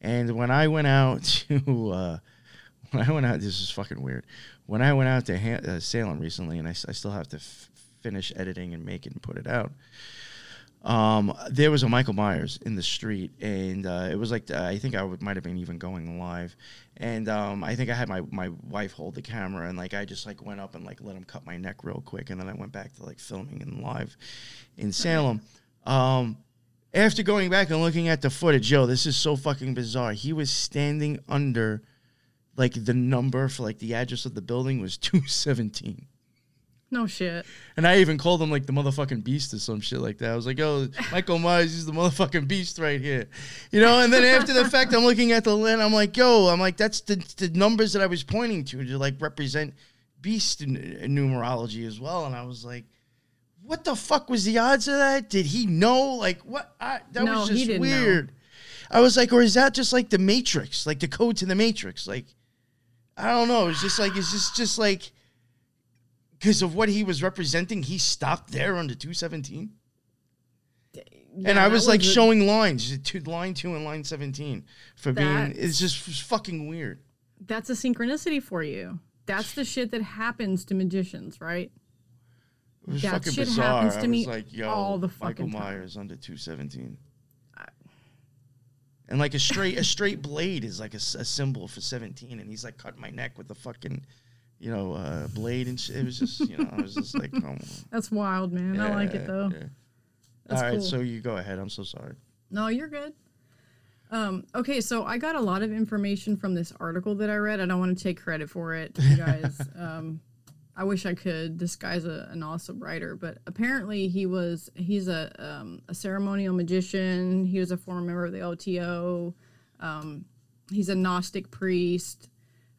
And when I went out [laughs] to, uh, [laughs] when I went out, this is fucking weird. When I went out to ha- uh, Salem recently, and I still have to f- finish editing and make it and put it out. Um, there was a Michael Myers in the street, and uh, it was like uh, I think I might have been even going live, and um, I think I had my my wife hold the camera, and like I just like went up and like let him cut my neck real quick, and then I went back to like filming and live in Salem. Um, after going back and looking at the footage, yo, this is so fucking bizarre. He was standing under, like the number for like the address of the building was [laughs] two seventeen. No shit. And I even called him like the motherfucking beast or some shit like that. I was like, "Yo, Michael Myers is the motherfucking beast right here," you know. And then after the fact, I'm looking at the list. I'm like, "Yo," I'm like, "That's the the numbers that I was pointing to to like represent beast n- numerology as well." And I was like, "What the fuck was the odds of that? Did he know? Like, what? I, that No, was just didn't know. weird." I was like, "Or is that just like the Matrix, like the code to the Matrix?" Like, I don't know. It's just like it's just just like because of what he was representing, he stopped there under 217. Yeah, and I was like showing lines, to line two and line 17 for being, it's just fucking weird. That's a synchronicity for you. That's the shit that happens to magicians, right? It was That fucking shit bizarre. happens to I me like, all the Michael fucking time. Myers under 217. And like a straight a straight blade is like a symbol for 17, and he's like cut my neck with the fucking, you know, uh, blade and shit. It was just, you know, I was just like, on. That's wild, man. I like it though. yeah. All right, cool. so you go ahead. I'm so sorry. No, you're good. Um, okay, so I got a lot of information from this article that I read. I don't want to take credit for it, you guys. [laughs] um, I wish I could. This guy's a, an awesome writer, but apparently he was he's a um, a ceremonial magician. He was a former member of the OTO. Um, he's a Gnostic priest.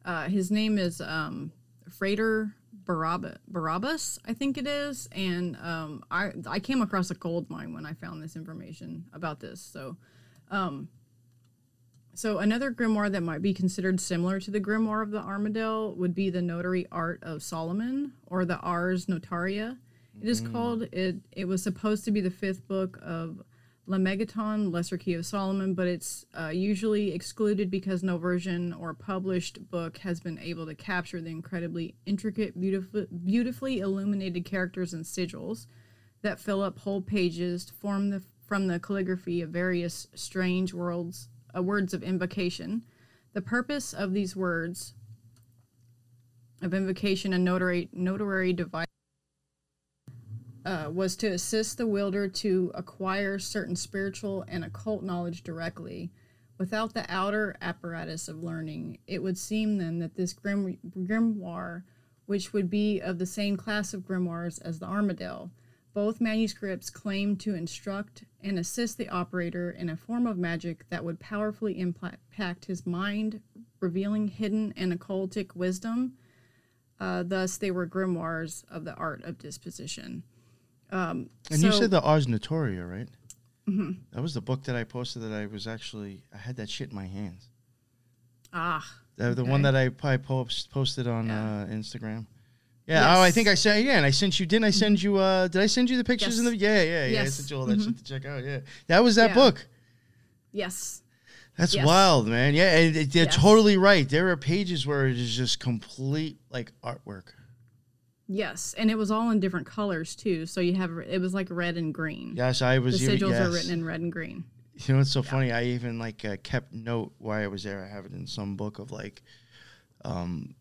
Uh, his name is um, Frater Barabba, Barabbas, I think it is. And um, I I came across a gold mine when I found this information about this. So, um, so another grimoire that might be considered similar to the grimoire of the Armadel would be the Notary Art of Solomon, or the Ars Notoria. It is called. It it was supposed to be the fifth book of Lemegeton, Lesser Key of Solomon, but it's uh, usually excluded because no version or published book has been able to capture the incredibly intricate, beautiful, beautifully illuminated characters and sigils that fill up whole pages to form the from the calligraphy of various strange worlds, uh, words of invocation. The purpose of these words of invocation and notary notary device uh, was to assist the wielder to acquire certain spiritual and occult knowledge directly without the outer apparatus of learning. It would seem then that this grim, grimoire, which would be of the same class of grimoires as the Armadel, both manuscripts claim to instruct and assist the operator in a form of magic that would powerfully impact his mind, revealing hidden and occultic wisdom. Uh, thus, they were grimoires of the art of disposition. Um, And you said the Ars Notoria, right? Mhm. That was the book that I posted that I was actually I had that shit in my hands. ah, The, the one that I probably post, posted on Yeah. uh, Instagram. Yeah. Oh, I think I sent. Yeah, and I sent you. Didn't I send you? Uh, did I send you the pictures in the? Yes. Yeah, yeah, yeah. I Yes. sent you all that Mhm. shit to check out. Yeah, that was that Yeah. book. yes, That's Yes. wild, man. Yeah, and they're Yes. totally right. There are pages where it is just complete like artwork. yes, and it was all in different colors too. So you have it was like red and green. Yes, I the was. even- sigils yes. are written in red and green. You know what's so funny? I even like uh, kept note while I was there. I have it in some book of like, um,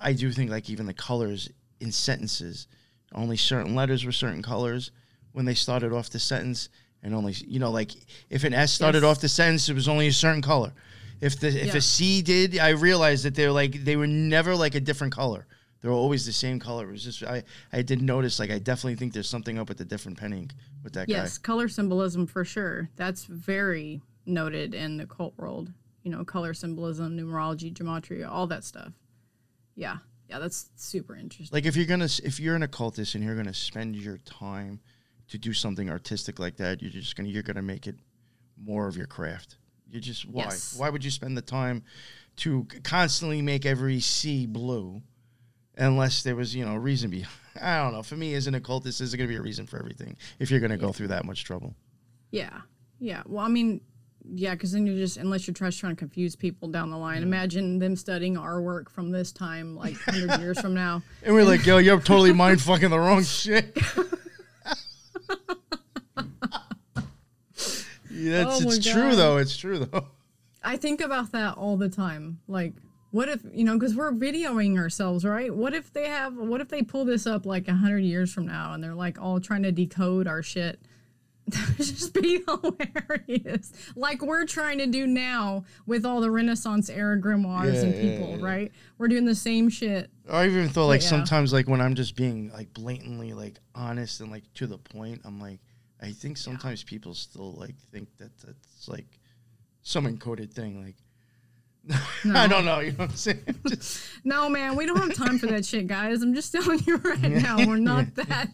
I do think like even the colors in sentences, only certain letters were certain colors when they started off the sentence, and only you know like if an S started Yes. off the sentence, it was only a certain color. If the if Yeah. a C did, I realized that they're like they were never like a different color. They were always the same color. It was just I I did notice like I definitely think there's something up with the different penning with that guy. Yes, color symbolism for sure. That's very noted in the cult world. You know, color symbolism, numerology, gematria, all that stuff. Yeah, yeah, that's super interesting. like if you're gonna if you're an occultist and you're gonna spend your time to do something artistic like that you're just gonna you're gonna make it more of your craft you just why Yes. why would you spend the time to constantly make every C blue unless there was you know a reason behind [laughs] i don't know for me as an occultist there's gonna be a reason for everything if you're gonna go through that much trouble Yeah, yeah. Well, I mean, yeah, because then you're just unless you're trying to confuse people down the line. Imagine them studying our work from this time, like hundred [laughs] years from now. and we're like yo you're totally [laughs] mind fucking the wrong shit [laughs] yeah, it's, Oh it's true though it's true though I think about that all the time. Like, what if you know? Because we're videoing ourselves, right? What if they have? What if they pull this up like a hundred years from now, and they're like all trying to decode our shit? [laughs] Just be hilarious. Like we're trying to do now with all the Renaissance era grimoires Yeah, and people, yeah. right? We're doing the same shit. I even thought like yeah. sometimes like when I'm just being like blatantly like honest and like to the point, I'm like I think sometimes people still like think that that's like some encoded thing. Like no. [laughs] I don't know, you know what I'm saying? Just- [laughs] No, man, we don't have time for that shit, guys. I'm just telling you right now, we're not that,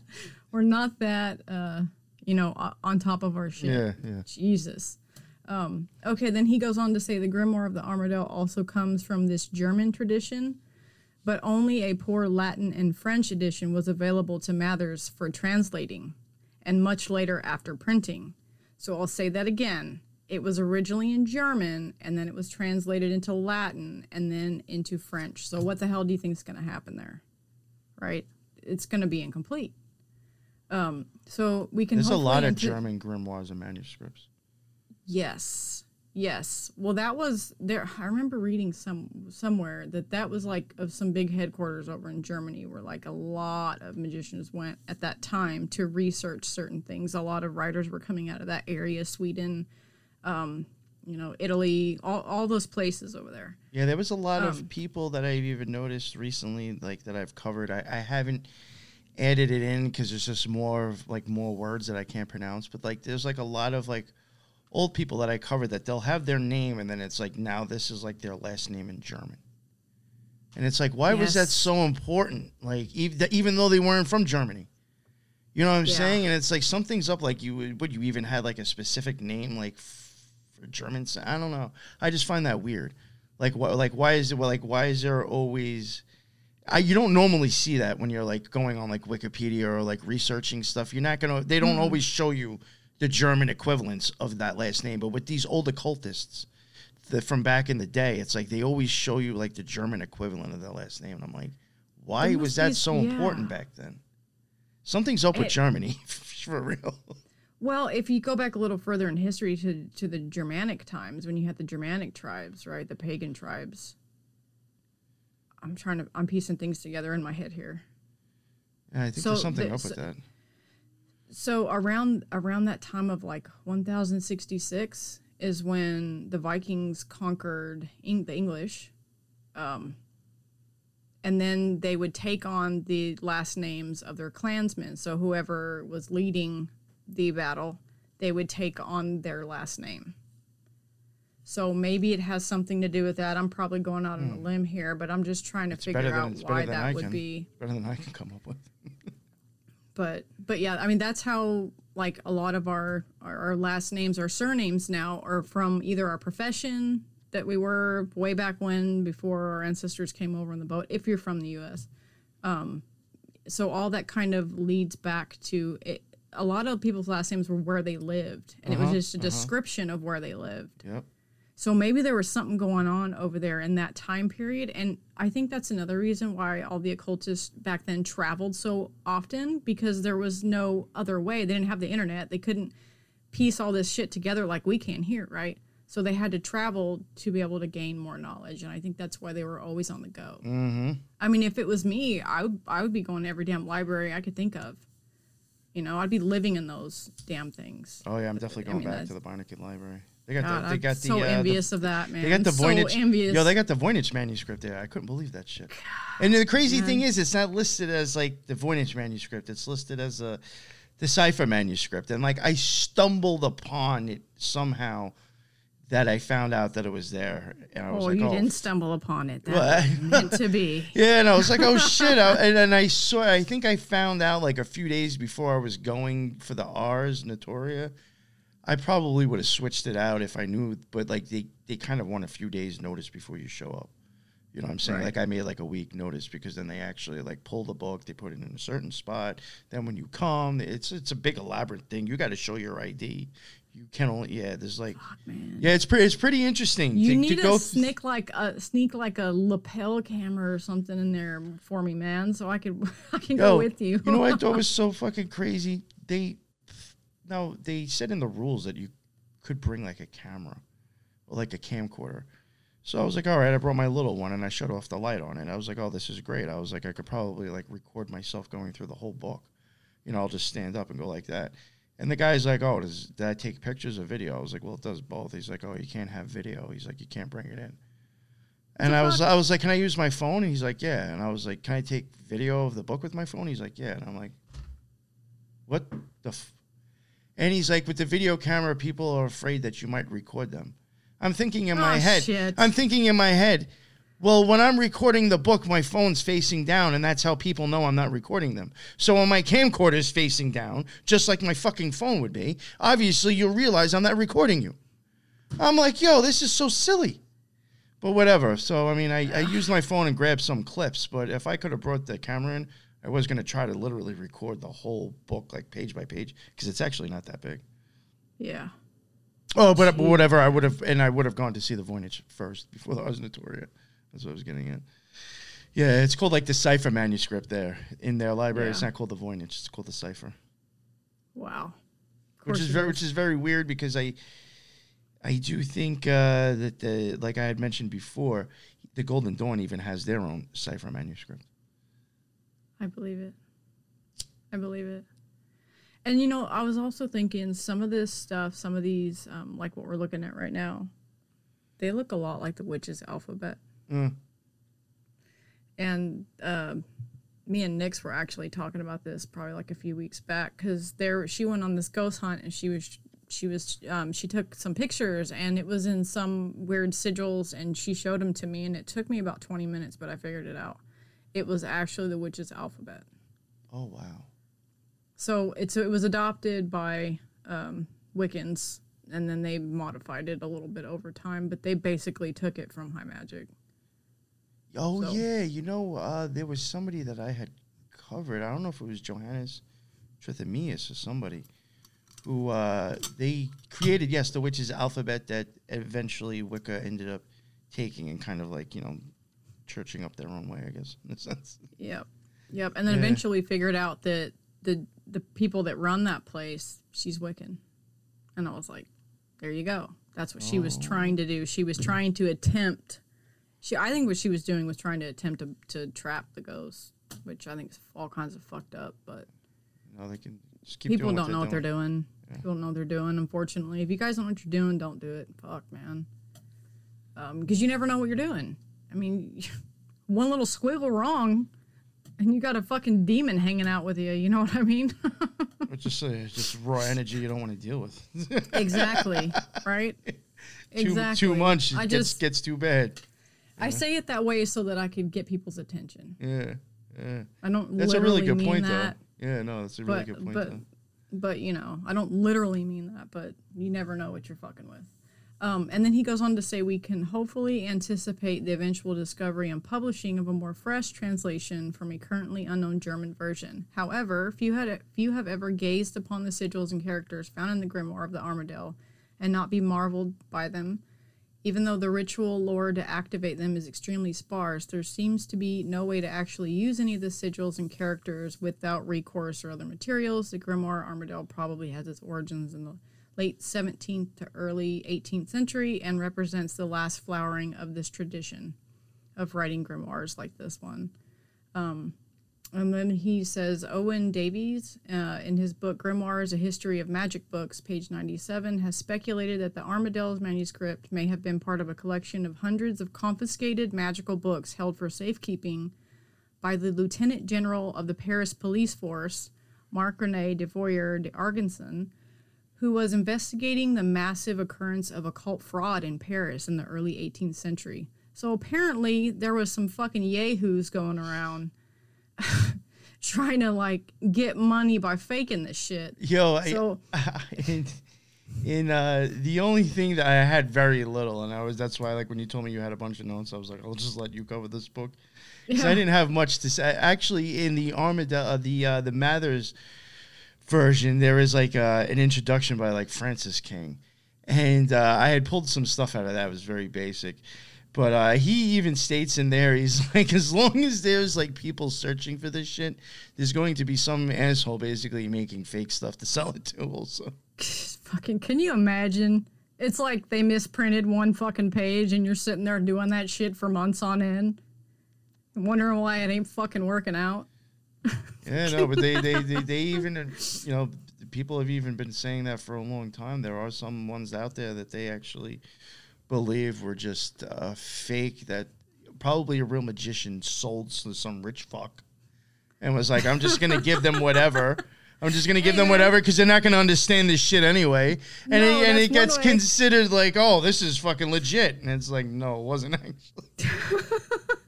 we're not that, uh, you know, on top of our shit. yeah, yeah. Jesus. Um, okay, then he goes on to say the Grimoire of the Armadel also comes from this German tradition, but only a poor Latin and French edition was available to Mathers for translating, and much later after printing. So I'll say that again. It was originally in German, and then it was translated into Latin, and then into French. So what the hell do you think is going to happen there? Right? It's going to be incomplete. Um, so we can. There's a lot of German grimoires and manuscripts. Yes. Yes. Well, that was there. I remember reading some somewhere that that was like of some big headquarters over in Germany where like a lot of magicians went at that time to research certain things. A lot of writers were coming out of that area, Sweden, um, you know, Italy, all, all those places over there. Yeah, there was a lot Um, of people that I've even noticed recently, like that I've covered. I, I haven't added it in because there's just more of like more words that I can't pronounce. But like, there's like a lot of like old people that I covered that they'll have their name and then it's like now this is like their last name in German. And it's like, why was that so important? Like, even, even though they weren't from Germany, you know what I'm Yeah. saying? And it's like something's up. Like you would, you even had like a specific name like f- for German? s- I don't know. I just find that weird. Like what? Like why is it? Well, like why is there always? I you don't normally see that when you're like going on like Wikipedia or like researching stuff. You're not gonna. They don't mm-hmm. always show you the German equivalents of that last name. But with these old occultists, the, from back in the day, it's like they always show you like the German equivalent of that last name. And I'm like, why was that be- so important back then? Something's up with Germany [laughs] for real. Well, if you go back a little further in history to to the Germanic times when you had the Germanic tribes, right, the pagan tribes. I'm trying to I'm piecing things together in my head here. Yeah, I think So there's something the- up with so- that. So around around that time of like 1066 is when the Vikings conquered Eng- the English, um, and then they would take on the last names of their clansmen. So whoever was leading the battle, they would take on their last name. So maybe it has something to do with that. I'm probably going out on a limb here, but I'm just trying to Hmm. better figure than- out why that I would can. be Better than I can come up with. [laughs] but but yeah i mean that's how like a lot of our, our our last names or surnames now are from either our profession that we were way back when before our ancestors came over on the boat if you're from the us um, so all that kind of leads back to it a lot of people's last names were where they lived and it was Uh-huh, just a description of where they lived Yep. So maybe there was something going on over there in that time period. And I think that's another reason why all the occultists back then traveled so often because there was no other way. They didn't have the internet. They couldn't piece all this shit together like we can here, right? So they had to travel to be able to gain more knowledge. And I think that's why they were always on the go. Mm-hmm. I mean, if it was me, I would, I would be going to every damn library I could think of. You know, I'd be living in those damn things. Oh yeah, I'm definitely I going mean, back to the Beinecke Library. They got God, the, they I'm the so uh, the- envious of that, man. They got the so Voynich. envious. Yo, they got the Voynich manuscript there. I couldn't believe that shit. and the crazy thing is, it's not listed as like the Voynich manuscript. It's listed as a the cipher manuscript. And like I stumbled upon it somehow that I found out that it was there. And I was Oh, like, you oh, didn't stumble upon it. That meant to be. [laughs] Yeah, and I was like, oh shit. I, and then I saw, I think I found out like a few days before I was going for the Ars Notoria. I probably would have switched it out if I knew, but like they, they kind of want a few days notice before you show up. You know what I'm saying? Right. Like I made like a week notice because then they actually like pull the book, they put it in a certain spot. Then when you come, it's it's a big elaborate thing. You got to show your ID. You can only yeah. There's like Man. yeah, it's pretty it's pretty interesting. You to, need to to go sneak like a sneak like a lapel camera or something in there for me, man, so I could [laughs] I can go with you. You know what I thought [laughs] was so fucking crazy? They no, they said in the rules that you could bring like a camera or like a camcorder. So I was like, all right, I brought my little one and I shut off the light on it. I was like, oh, this is great. I was like, I could probably like record myself going through the whole book. You know, I'll just stand up and go like that. And the guy's like, oh, does that take pictures or video? I was like, well, it does both. He's like, oh, you can't have video. He's like, you can't bring it in. And I was, I was like, can I use my phone? And he's like, yeah. And I was like, can I take video of the book with my phone? He's like, yeah. And I'm like, what the? F-? And he's like, with the video camera, people are afraid that you might record them. I'm thinking in oh, my Oh, head. shit. I'm thinking in my head. Well, when I'm recording the book, my phone's facing down, and that's how people know I'm not recording them. So when my camcorder is facing down, just like my fucking phone would be, obviously you'll realize I'm not recording you. I'm like, yo, this is so silly. But whatever. So I mean, I, I used my phone and grabbed some clips. But if I could have brought the camera in, I was gonna try to literally record the whole book, like page by page, because it's actually not that big. yeah. Oh, but, but whatever. I would have, and I would have gone to see the Voynich first before [laughs] the Ars Notoria. That's what I was getting at. Yeah, it's called like the Cipher manuscript there in their library. It's not called the Voynich. It's called the Cipher. Wow. Which is very does. which is very weird because I I do think uh, that the like I had mentioned before, the Golden Dawn even has their own cipher manuscript. I believe it. I believe it. And you know, I was also thinking some of this stuff, some of these, um, like what we're looking at right now, they look a lot like the witch's alphabet. Mm. And uh, me and Nix were actually talking about this probably like a few weeks back because there she went on this ghost hunt and she was she was um, she took some pictures and it was in some weird sigils and she showed them to me and it took me about 20 minutes but I figured it out. It was actually the witch's alphabet. Oh wow. So it's it was adopted by um, Wiccans, and then they modified it a little bit over time. But they basically took it from High Magic. Oh So- yeah, you know, uh, there was somebody that I had covered. I don't know if it was Johannes Trithemius or somebody who uh, they created. Yes, the witch's alphabet that eventually Wicca ended up taking and kind of like you know churching up their own way. I guess in a [laughs] sense. Yep, yep. And then Yeah. eventually figured out that the the people that run that place, she's Wiccan, and I was like, there you go. That's what she was oh. trying to do. She was trying to attempt. She, I think what she was doing was trying to attempt to, to trap the ghost, which I think is all kinds of fucked up. But You know, they can just keep people doing don't know what they're doing. Yeah. People don't know what they're doing. Unfortunately, if you guys don't know what you're doing, don't do it. Fuck, man. Um, because you never know what you're doing. I mean, [laughs] one little squiggle wrong, and you got a fucking demon hanging out with you. You know what I mean? [laughs] It's just uh, it's just raw energy you don't want to deal with. [laughs] exactly. Right. Exactly. too much it I gets just gets too bad. I say it that way so that I could get people's attention. Yeah, yeah. I don't. That's a really good point, that, though. Yeah, no, that's a really but good point, but though. but you know, I don't literally mean that, but you never know what you're fucking with. Um, and then he goes on to say we can hopefully anticipate the eventual discovery and publishing of a more fresh translation from a currently unknown German version. However, few, had you have ever gazed upon the sigils and characters found in the grimoire of the Armadel and not be marveled by them, even though the ritual lore to activate them is extremely sparse, there seems to be no way to actually use any of the sigils and characters without recourse or other materials. The Grimoire Armadel probably has its origins in the late 17th to early 18th century and represents the last flowering of this tradition of writing grimoires like this one. Um, and then he says Owen Davies, uh, in his book Grimoires, A History of Magic Books, page 97, has speculated that the Armadel's manuscript may have been part of a collection of hundreds of confiscated magical books held for safekeeping by the Lieutenant General of the Paris Police Force, Marc Rene de Voyer de Argenson, who was investigating the massive occurrence of occult fraud in Paris in the early 18th century. So apparently, there was some fucking yahoos going around [laughs] trying to like get money by faking this shit. Yo, I- So [laughs] in, uh, the only thing that I had very little, and I was that's why like when you told me you had a bunch of notes, I was like, I'll just let you cover this book. 'Cause I Yeah. didn't have much to say. Actually, in the Armadel, uh, the uh, the Mathers version, there is like uh, an introduction by like Francis King, and uh, I had pulled some stuff out of that. It was very basic. But uh, he even states in there, he's [laughs] like, as long as there's like people searching for this shit, there's going to be some asshole basically making fake stuff to sell it to. Also, [laughs] fucking can you imagine? It's like they misprinted one fucking page and you're sitting there doing that shit for months on end. Wondering why it ain't fucking working out. [laughs] Yeah, no, but they, they, they, they even, you know, people have even been saying that for a long time. There are some ones out there that they actually believe were just uh, fake, that probably a real magician sold to some rich fuck and was like, I'm just going to give them whatever. [laughs] I'm just going to give Hey, them whatever because they're not going to understand this shit anyway. And, No, it, and it gets way. considered like, oh, this is fucking legit. And it's like, no, it wasn't [laughs] actually.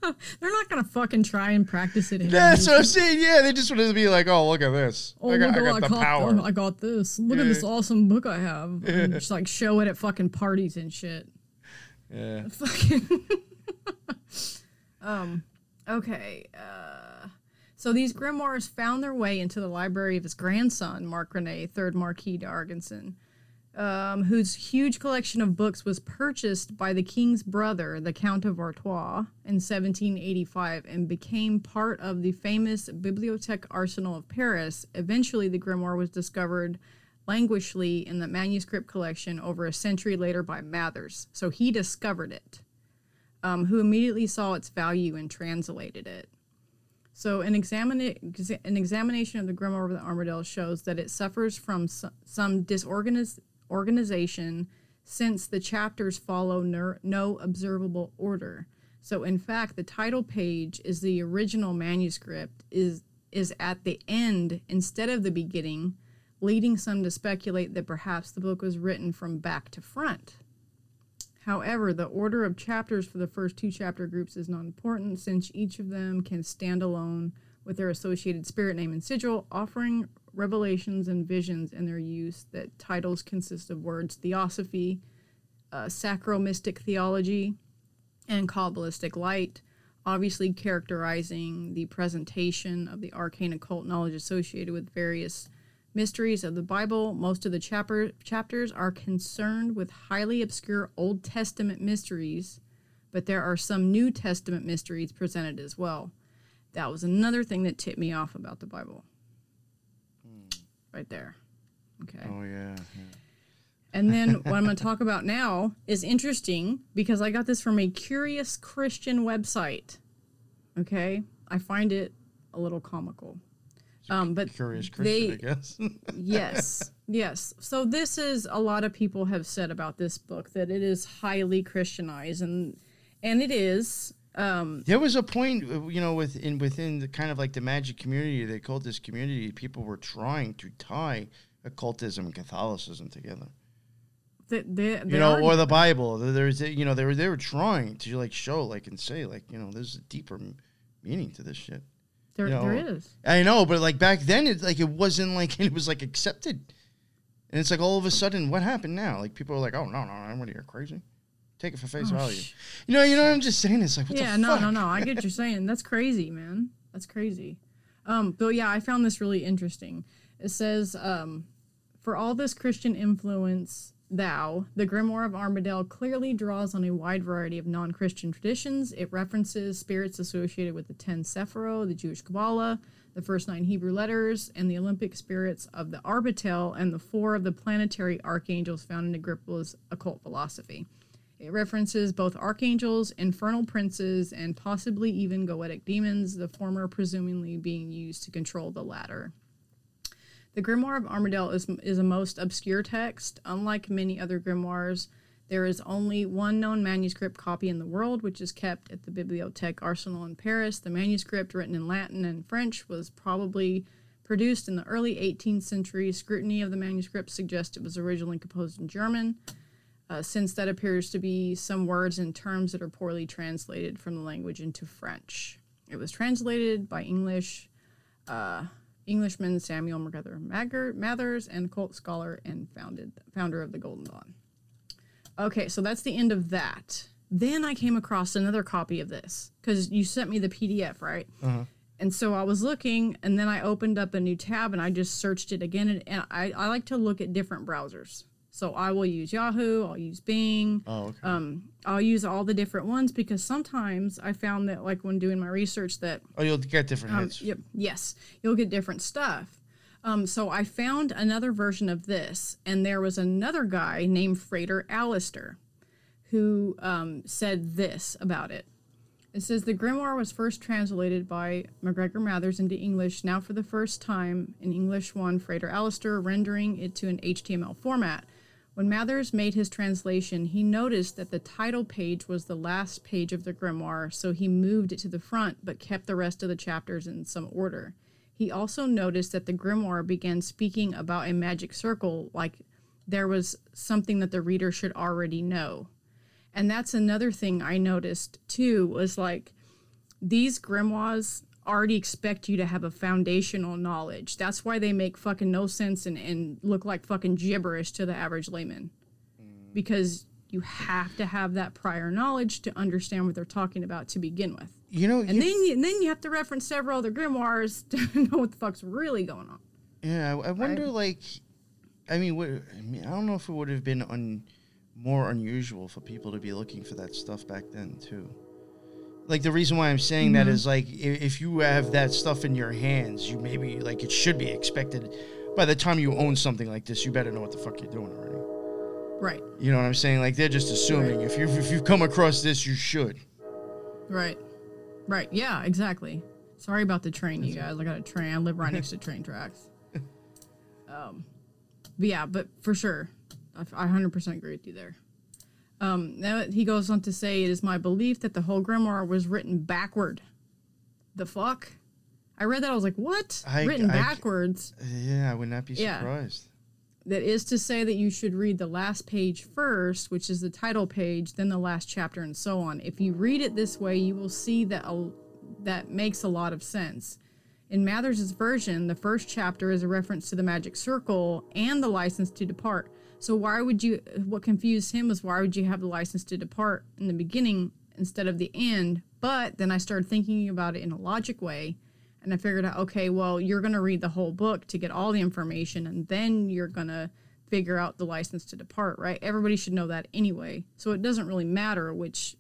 [laughs] They're not gonna fucking try and practice it. That's what. I'm saying. Yeah, they just wanted to be like, oh, look at this. Oh, I got, look I got what the got power. th- I got this. Look at this awesome book I have. [laughs] And just like show it at fucking parties and shit. Yeah. Fucking. um. Okay. Uh. So these grimoires found their way into the library of his grandson, Marc Rene, third Marquis d'Argenson. um, whose huge collection of books was purchased by the king's brother, the Count of Artois, in 1785 and became part of the famous Bibliothèque Arsenal of Paris. Eventually, the grimoire was discovered languishingly in the manuscript collection over a century later by Mathers. So he discovered it, um, who immediately saw its value and translated it. So an, examina- an examination of the Grimoire of the Armadel shows that it suffers from some, disorganization since the chapters follow no, no observable order. So in fact, the title page is the original manuscript is is at the end instead of the beginning, leading some to speculate that perhaps the book was written from back to front. However, the order of chapters for the first two chapter groups is not important since each of them can stand alone with their associated spirit name and sigil, offering revelations and visions in their use that titles consist of words theosophy, uh, sacro-mystic theology, and Kabbalistic light, obviously characterizing the presentation of the arcane occult knowledge associated with various mysteries of the Bible. Most of the chapter, chapters are concerned with highly obscure Old Testament mysteries, but there are some New Testament mysteries presented as well. That was another thing that tipped me off about the Bible. Right there. Okay. Oh yeah. yeah. And then what I'm going to talk about now is interesting because I got this from a curious Christian website. Okay. I find it a little comical. Um, but Curious Christian, they- I guess. [laughs] yes, yes. So this is a lot of people have said about this book that it is highly Christianized, and and it is. Um, There was a point, uh, you know, within within the kind of like the magic community, the occultist community, people were trying to tie occultism and Catholicism together. they, they You know, or the Bible. There's, you know, they were they were trying to like show, like, and say, like, you know, there's a deeper meaning to this shit. There, you know, there is. I know, but like back then, it like it wasn't like [laughs] it was like accepted, and it's like all of a sudden, what happened now? Like people are like, oh no, no, no, what are you crazy? Take it for face Oh, value. sh- You know, you know what I'm just saying? It's like, what yeah, the no, no, no. I get what you're saying. That's crazy, man. That's crazy. Um, but yeah, I found this really interesting. It says, um, for all this Christian influence, thou, the Grimoire of Armadel clearly draws on a wide variety of non Christian traditions. It references spirits associated with the ten Sephiro, the Jewish Kabbalah, the first nine Hebrew letters, and the Olympic spirits of the Arbatel, and the four of the planetary archangels found in Agrippa's occult philosophy. It references both archangels, infernal princes, and possibly even goetic demons, the former presumably being used to control the latter. The Grimoire of Armadel is, is a most obscure text. Unlike many other grimoires, there is only one known manuscript copy in the world, which is kept at the Bibliothèque Arsenal in Paris. The manuscript, written in Latin and French, was probably produced in the early 18th century. Scrutiny of the manuscript suggests it was originally composed in German uh, since that appears to be some words and terms that are poorly translated from the language into French. It was translated by English uh, Englishman Samuel Mathers and cult scholar and founded founder of the Golden Dawn. Okay, so that's the end of that. Then I came across another copy of this because you sent me the PDF, right? Mm-hmm. And so I was looking, and then I opened up a new tab and I just searched it again. And, and I, I like to look at different browsers. So I will use Yahoo, I'll use Bing, Oh, okay. um, I'll use all the different ones because sometimes I found that, like when doing my research, that oh, you'll get different um, hits. yep, yes, you'll get different stuff. Um, so I found another version of this, and there was another guy named Frater Allister who um, said this about it. It says the grimoire was first translated by MacGregor Mathers into English, now for the first time in English one, Frater Allister, rendering it to an HTML format. When Mathers made his translation, he noticed that the title page was the last page of the grimoire, so he moved it to the front but kept the rest of the chapters in some order. He also noticed that the grimoire began speaking about a magic circle like there was something that the reader should already know. And that's another thing I noticed too was like these grimoires already expect you to have a foundational knowledge. That's why they make fucking no sense and, and look like fucking gibberish to the average layman. Because you have to have that prior knowledge to understand what they're talking about to begin with. You know, And you- then you, and then you have to reference several other grimoires [laughs] to know what the fuck's really going on. yeah, I, I wonder, like, I mean, what, I mean, I don't know if it would have been un, more unusual for people to be looking for that stuff back then too. Like the reason why I'm saying that is like i- if you have that stuff in your hands, you maybe like it should be expected. By the time you own something like this, you better know what the fuck you're doing already. Right. You know what I'm saying? Like they're just assuming if you if you've come across this, you should. Right. Right. Yeah, exactly. Sorry about the train, you guys. I got a train. I live right next to train tracks. [laughs] Um, but yeah, but for sure, I, I 100% agree with you there. Um, now he goes on to say, "It is my belief that the whole grimoire was written backward." The fuck? I read that. I was like, "What? I- written I- backwards?" Yeah, I would not be Yeah. surprised. that is to say that you should read the last page first, which is the title page, then the last chapter, and so on. If you read it this way, you will see that a, that makes a lot of sense. In Mathers' version, the first chapter is a reference to the magic circle and the license to depart. So why would you? What confused him was why would you have the license to depart in the beginning instead of the end? But then I started thinking about it in a logic way, and I figured out, okay, well, you're going to read the whole book to get all the information, and then you're going to figure out the license to depart, right? Everybody should know that anyway. So it doesn't really matter which,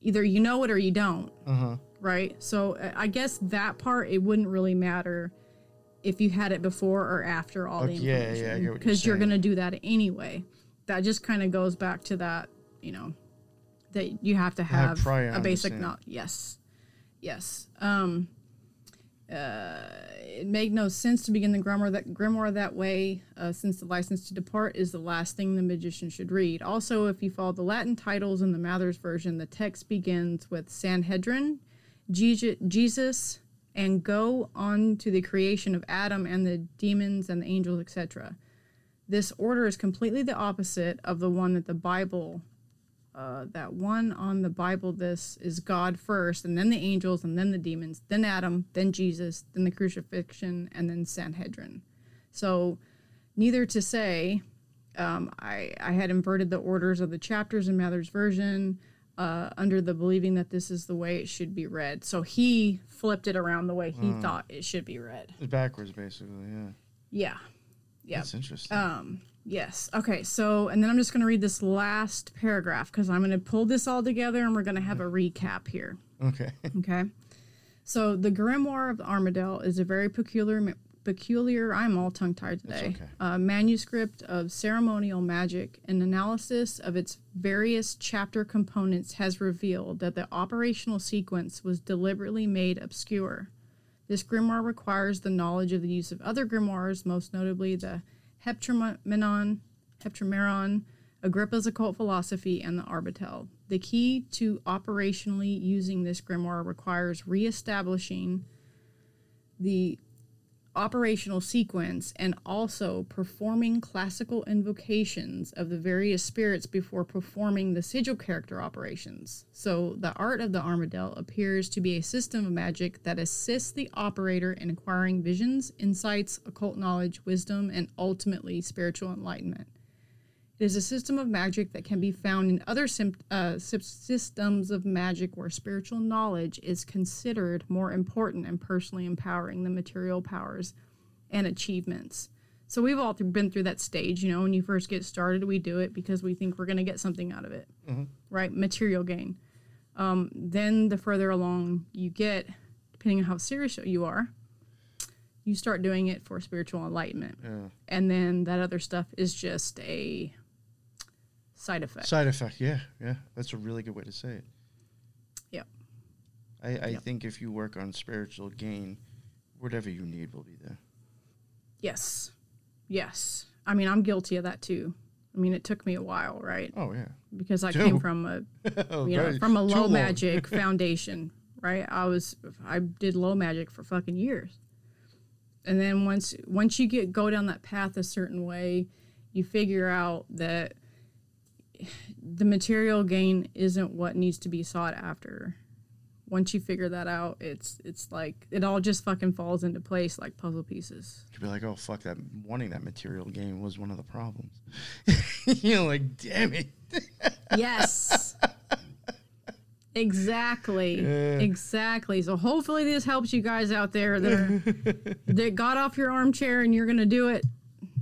either you know it or you don't, Uh huh. right? So uh, I guess that part, it wouldn't really matter if you had it before or after all the Okay, yeah, yeah, information. you're Because you're going to do that anyway. That just kind of goes back to that, you know, that you have to Have have, a basic knowledge. Yes. Yes. Um, uh, it made no sense to begin the grimoire that grimoire that way, uh, since the license to depart is the last thing the magician should read. Also, if you follow the Latin titles in the Mathers version, the text begins with Sanhedrin, Je- Jesus, and go on to the creation of Adam and the demons and the angels, etc. This order is completely the opposite of the one that the Bible uh, that one on the Bible, this is God first, and then the angels, and then the demons, then Adam, then Jesus, then the crucifixion, and then Sanhedrin. So, neither to say, um, I, I had inverted the orders of the chapters in Mather's version uh, under the believing that this is the way it should be read. So, he flipped it around the way he thought it should be read. It's backwards, basically. Yeah. Yeah. Yeah. That's interesting. Um, yes. Okay. So, and then I'm just going to read this last paragraph because I'm going to pull this all together and we're going to have a recap here. okay. [laughs] Okay. So, the Grimoire of the Armadel is a very peculiar, peculiar. I'm all tongue tied today. okay. Uh, manuscript of ceremonial magic. An analysis of its various chapter components has revealed that the operational sequence was deliberately made obscure. This grimoire requires the knowledge of the use of other grimoires, most notably the Heptameron, Heptameron, Agrippa's occult philosophy, and the Arbatel. The key to operationally using this grimoire requires reestablishing the operational sequence and also performing classical invocations of the various spirits before performing the sigil character operations. So, the art of the Armadel appears to be a system of magic that assists the operator in acquiring visions, insights, occult knowledge, wisdom, and ultimately spiritual enlightenment. It is a system of magic that can be found in other sim- uh, sys- systems of magic where spiritual knowledge is considered more important and personally empowering than material powers and achievements. So we've all th- been through that stage, you know, when you first get started, we do it because we think we're going to get something out of it, right? Material gain. Um, then the further along you get, depending on how serious you are, you start doing it for spiritual enlightenment Yeah. and then that other stuff is just a side effect. Side effect. Yeah. Yeah. That's a really good way to say it. Yep. I, I Yep. think if you work on spiritual gain, whatever you need will be there. Yes. Yes. I mean, I'm guilty of that too. I mean, it took me a while, right? Oh yeah. Because I came from a [laughs] Oh, you know from a low magic [laughs] foundation, right? I was I did low magic for fucking years. And then once once you get go down that path a certain way, you figure out that the material gain isn't what needs to be sought after. Once you figure that out, it's it's like it all just fucking falls into place like puzzle pieces. You'd be like, oh fuck that wanting that material gain was one of the problems. [laughs] you know, like damn it. [laughs] Yes. exactly. Yeah. Exactly. So hopefully this helps you guys out there that are that got off your armchair and you're gonna do it.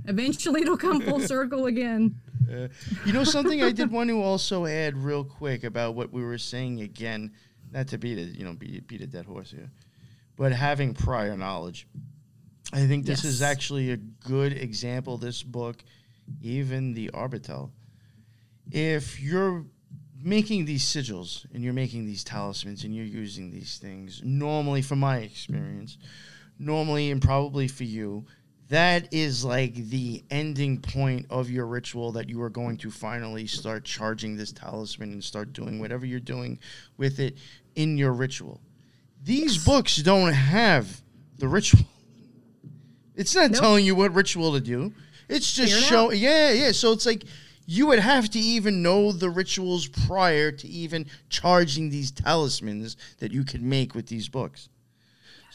Eventually, it'll come full [laughs] circle again. Uh, you know something I did want to also add real quick about what we were saying again, not to beat it, you know, beat, beat a dead horse here, but having prior knowledge. I think this is actually a good example. This book, even the Arbatel, if you're making these sigils and you're making these talismans and you're using these things, normally, from my experience, normally and probably for you, that is like the ending point of your ritual that you are going to finally start charging this talisman and start doing whatever you're doing with it in your ritual. These books don't have the ritual. It's not Nope. telling you what ritual to do. It's just show out. yeah, yeah. So it's like you would have to even know the rituals prior to even charging these talismans that you could make with these books.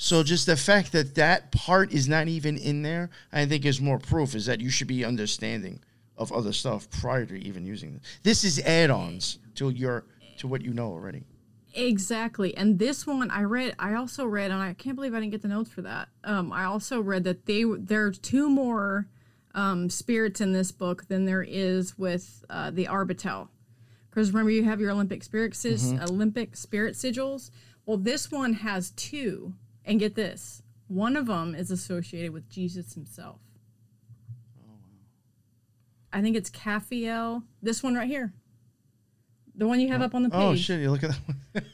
So just the fact that that part is not even in there, I think is more proof is that you should be understanding of other stuff prior to even using this. This is add-ons to your to what you know already. Exactly. And this one I read I also read and I can't believe I didn't get the notes for that. Um I also read that they there are two more um spirits in this book than there is with uh the Arbatel. Cuz remember you have your Olympic spirit sis- Olympic spirit sigils? Well, this one has two. And get this. One of them is associated with Jesus himself. Oh, wow. I think it's Caphiel. This one right here. The one you have up on the page. Oh shit! You look at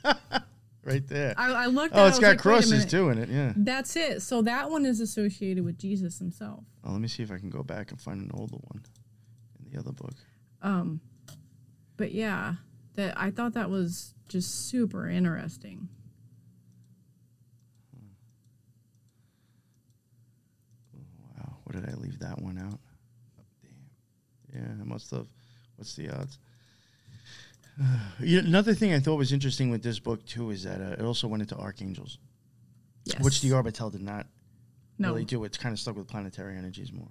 that one [laughs] right there. I, I looked. Oh, it's got like, crosses too in it. Yeah. That's it. So that one is associated with Jesus himself. Oh, let me see if I can go back and find an older one in the other book. Um, but yeah, that I thought that was just super interesting. Wow, what did I leave that one out? Damn. Yeah, I must have. What's the odds? [sighs] you know, another thing I thought was interesting with this book too is that uh, it also went into archangels, Yes. which the Arbatel did not no really do. It's kind of stuck with planetary energies more.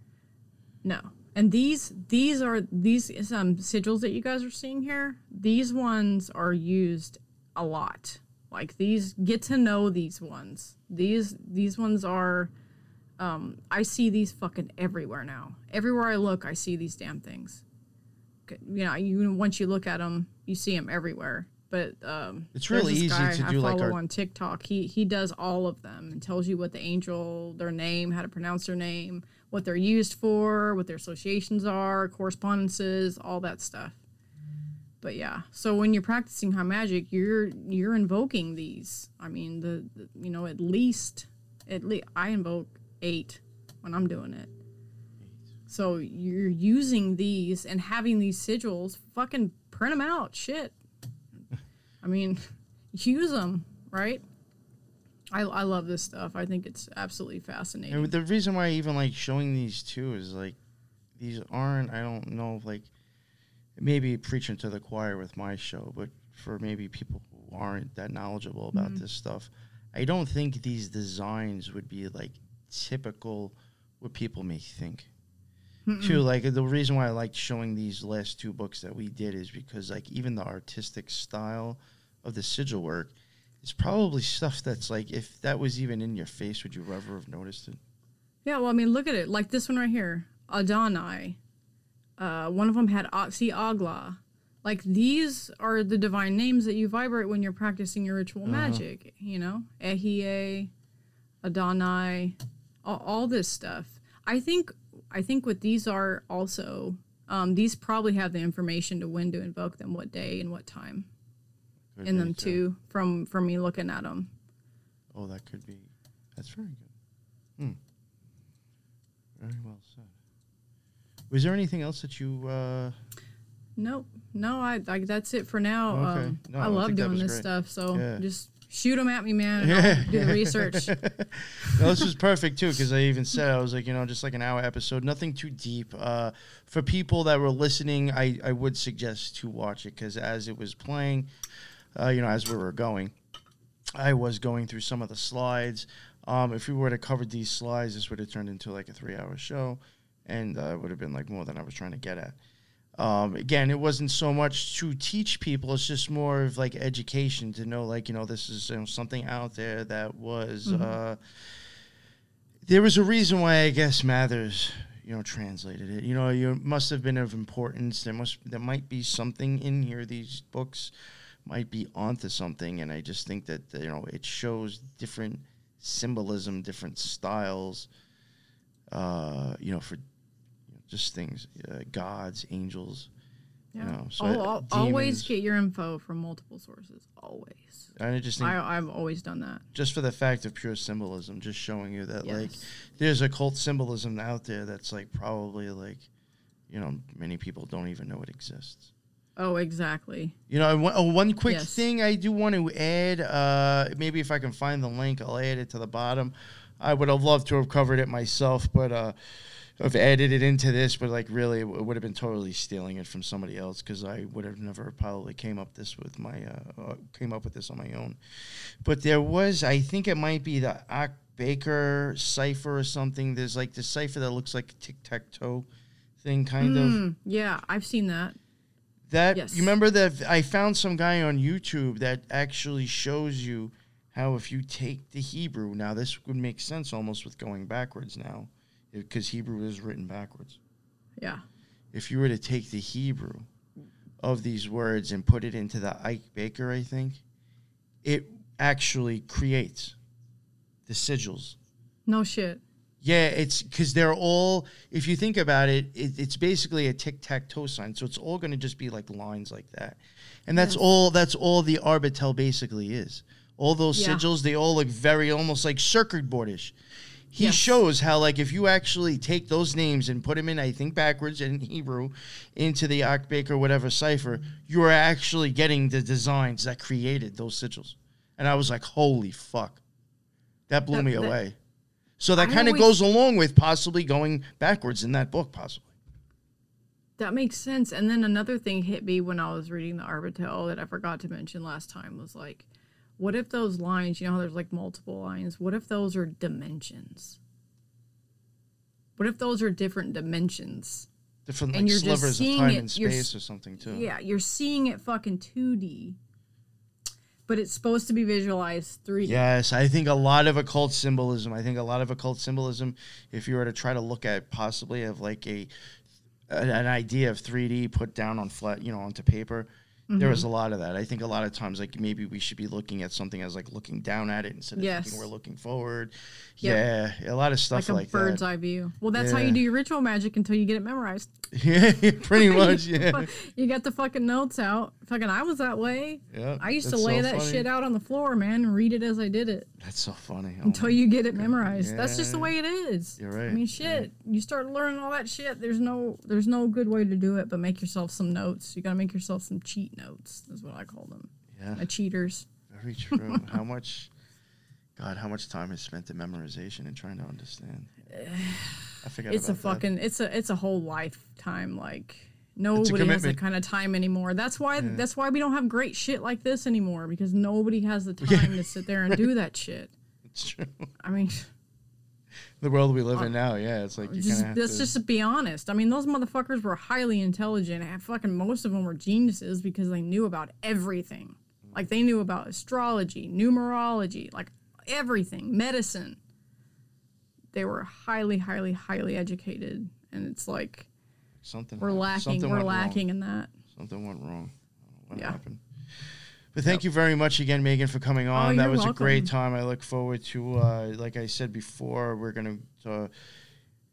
no. And these these are these um sigils that you guys are seeing here. These ones are used a lot. Like these, get to know these ones. These these ones are. Um, I see these fucking everywhere now. Everywhere I look, I see these damn things. You know, you once you look at them, you see them everywhere. But um, It's really easy guy to I do, like, follow our- on TikTok. He he does all of them and tells you what the angel, their name, how to pronounce their name, what they're used for, what their associations are, correspondences, all that stuff. But yeah, so when you're practicing high magic, you're you're invoking these. I mean, the, the you know at least at least I invoke eight when I'm doing it. So you're using these and having these sigils. Fucking print them out. Shit. I mean, [laughs] use them, right? I, I love this stuff. I think it's absolutely fascinating. And the reason why I even like showing these too is like these aren't I don't know like maybe preaching to the choir with my show, but for maybe people who aren't that knowledgeable about Mm-hmm. this stuff, I don't think these designs would be like typical what people may think. Too like the reason why I liked showing these last two books that we did is because like even the artistic style of the sigil work is probably stuff that's like if that was even in your face, would you ever have noticed it? Yeah, well, I mean, look at it. Like this one right here, Adonai. Uh, one of them had Oxy Agla. Like these are the divine names that you vibrate when you're practicing your ritual magic. You know, Ehie, Adonai, all, all this stuff. I think. I think what these are also. Um, these probably have the information to when to invoke them, what day and what time Could in them too. From from me looking at them. Oh, that could be. That's very good. Hmm. Very well said. Was there anything else that you? Uh, Nope. No, I like that's it for now. Okay. Um, No, I I love doing this great. stuff. So Yeah. just shoot them at me, man. I'll do the research. [laughs] no, this was perfect too because I even said I was like, you know, just like an hour episode, nothing too deep. Uh, for people that were listening, I I would suggest to watch it because as it was playing, uh, you know, as we were going, I was going through some of the slides. Um, if we were to cover these slides, this would have turned into like a three-hour show, and uh, it would have been like more than I was trying to get at. Um, again, it wasn't so much to teach people; it's just more of like education to know, like you know, this is you know, something out there that was. Uh, there was a reason why I guess Mathers you know, translated it. You know, you must have been of importance. There must there might be something in here. These books might be onto something, and I just think that you know it shows different symbolism, different styles. Uh, you know, for just things, uh, gods, angels. Yeah. You know, so uh, al- always get your info from multiple sources. Always. And I just think I, I've always done that. just for the fact of pure symbolism, just showing you that like Yes. there's occult symbolism out there that's like probably like, you know, many people don't even know it exists. Oh, exactly. You know, one, oh, one quick Yes. thing I do want to add, uh, maybe if I can find the link, I'll add it to the bottom. I would have loved to have covered it myself, but uh, I've added it into this, but like really, it would have been totally stealing it from somebody else because I would have never probably came up this with my uh, uh, came up with this on my own. But there was, I think it might be the Aiq Bekar cipher or something. There's like this cipher that looks like a tic tac toe thing, kind of. Mm, yeah, I've seen that. That Yes. you remember that I found some guy on YouTube that actually shows you how if you take the Hebrew now this would make sense almost with going backwards now because Hebrew is written backwards. Yeah. If you were to take the Hebrew of these words and put it into the Aiq Bekar, I think it actually creates the sigils. No shit. Yeah, it's because they're all. If you think about it, it it's basically a tic tac toe sign. So it's all going to just be like lines like that, and that's Yes. all. That's all the Arbatel basically is. All those Yeah. sigils, they all look very almost like circuit boardish. He shows how like if you actually take those names and put them in, I think backwards in Hebrew, into the Akbek or whatever cipher, you are actually getting the designs that created those sigils. And I was like, holy fuck, that blew That- me that- away. So that kind of goes along with possibly going backwards in that book, possibly. That makes sense. And then another thing hit me when I was reading the Arbatel that I forgot to mention last time was like, what if those lines, you know how there's like multiple lines, what if those are dimensions? What if those are different dimensions? Different And like you're just slivers of time it- and you're space or something too. Yeah, you're seeing it fucking 2D, but it's supposed to be visualized 3D. Yes, I think a lot of occult symbolism. I think a lot of occult symbolism, if you were to try to look at possibly of like a an, an idea of 3D put down on flat, you know, onto paper, there Mm-hmm. is a lot of that. I think a lot of times, like maybe we should be looking at something as like looking down at it instead of Yes. thinking we're looking forward. Yep. Yeah, a lot of stuff like like, bird's that. eye view. Well, that's how you do your ritual magic until you get it memorized. [laughs] [laughs] yeah, pretty much. Yeah, you got the fucking notes out. Fucking, I was that way. yeah. I used to lay so that funny. shit out on the floor, man, and read it as I did it That's so funny. Oh until you get it memorized. That's just the way it is. You're right. I mean, yeah. shit. You start learning all that shit. There's no, there's no good way to do it, but make yourself some notes. You gotta make yourself some cheat notes. Is what I call them. Yeah. A cheaters. Very true. [laughs] how much, God, how much time is spent in memorization and trying to understand? I forget. It's a that. fucking, it's a, it's a whole lifetime. Like nobody has that kind of time anymore. That's why, that's why we don't have great shit like this anymore because nobody has the [laughs] time to sit there and do that shit. [laughs] It's true. I mean. The world we live in now, yeah, it's like you Uh, just let's to. just be honest. I mean, those motherfuckers were highly intelligent, and fucking most of them were geniuses because they knew about everything. Like they knew about astrology, numerology, like everything, medicine. They were highly, highly, highly educated, and it's like something we're lacking. Something we're went wrong. lacking in that. Something went wrong. I don't know What Yeah. happened? But thank you very much again, Megan, for coming on. that Oh, you're was a great time. I look forward to, uh, like I said before, we're gonna uh,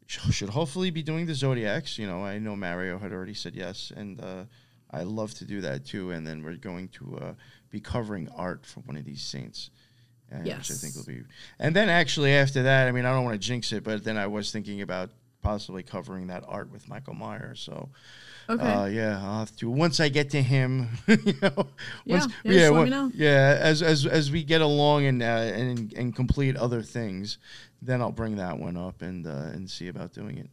should hopefully be doing the zodiacs. You know, I know Mario had already said yes, and uh, I love to do that too. And then we're going to uh, be covering art from one of these saints. And Which I think will be. And then actually after that, I mean, I don't want to jinx it, but then I was thinking about possibly covering that art with Michael Maier. So Okay. uh, yeah, I'll have to once I get to him. [laughs] you know, Yeah, once, yeah, just let on- me know. yeah. As as as we get along and uh, and and complete other things, then I'll bring that one up and uh, and see about doing it.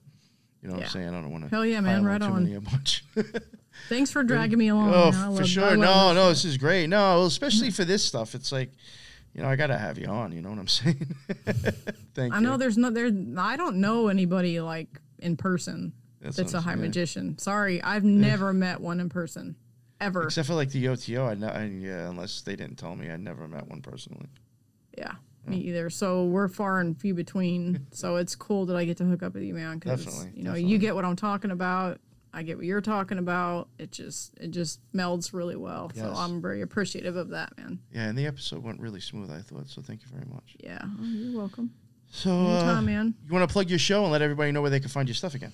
You know what I'm saying? I don't want to. Hell yeah, man, right on. A bunch. [laughs] Thanks for dragging me along. oh, man. For sure. No, no, this is great. No, especially for this stuff, it's like, you know, I gotta have you on. You know what I'm [laughs] saying? Thank I you. I know there's no there. I don't know anybody like in person That's that's, a high saying. magician. Sorry, I've never met one in person, ever. Except for like the OTO, I, I yeah, unless they didn't tell me, I never met one personally. yeah. me either. So we're far and few between. [laughs] so it's cool that I get to hook up with you, man. Because you know definitely. you get what I'm talking about. I get what you're talking about. It just it just melds really well. So I'm very appreciative of that, man. Yeah, and the episode went really smooth. I thought so. Thank you very much. Yeah, oh, you're welcome. So, uh, man. you want to plug your show and let everybody know where they can find your stuff again?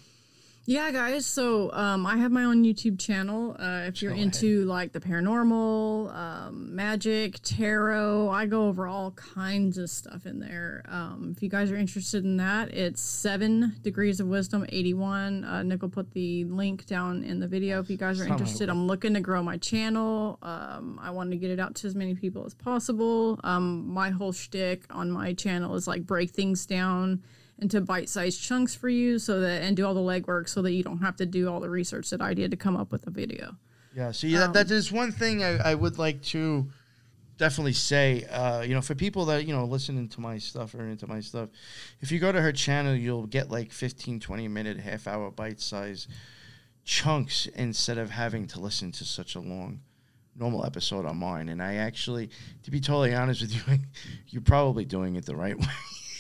Yeah, guys. So um, I have my own YouTube channel. Uh, if you're Go ahead. into like the paranormal, um, magic, tarot, I go over all kinds of stuff in there. Um, if you guys are interested in that, it's Seven Degrees of Wisdom 81. Uh, Nick will put the link down in the video if you guys are interested. I'm looking to grow my channel. Um, I want to get it out to as many people as possible. Um, my whole shtick on my channel is like break things down into bite-sized chunks for you so that and do all the legwork so that you don't have to do all the research that I did to come up with the video. Yeah, see, that, that is one thing I, I would like to definitely say. Uh, you know, for people that, you know, listening to my stuff or into my stuff, if you go to her channel, you'll get like 15, 20 minute, half hour bite size chunks instead of having to listen to such a long normal episode on mine. And I actually, to be totally honest with you, [laughs] you're probably doing it the right [laughs] way.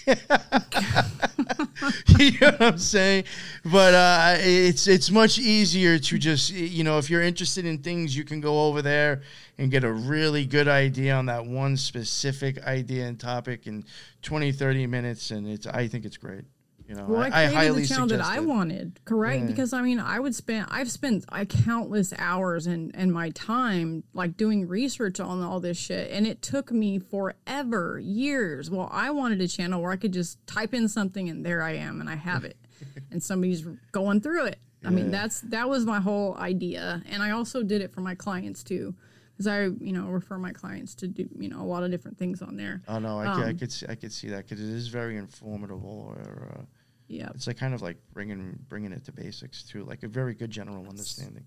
[laughs] you know what I'm saying? But uh, it's it's much easier to just you know if you're interested in things, you can go over there and get a really good idea on that one specific idea and topic in 20, 30 minutes, and it's I think it's great. You know, Well, I, I, created highly the channel that I wanted, correct? Yeah. Because I mean, I would spend, I've spent I countless hours and and my time like doing research on all this shit, and it took me forever, years. Well, I wanted a channel where I could just type in something and there I am, and I have it, [laughs] and somebody's going through it. I mean, that's that was my whole idea, and I also did it for my clients too. Because I, you know, refer my clients to do, you know, a lot of different things on there. Oh no, I, could I Um, could see, I could see that because it is very informative, or uh, Yeah, it's like kind of like bringing bringing it to basics too, like a very good general understanding.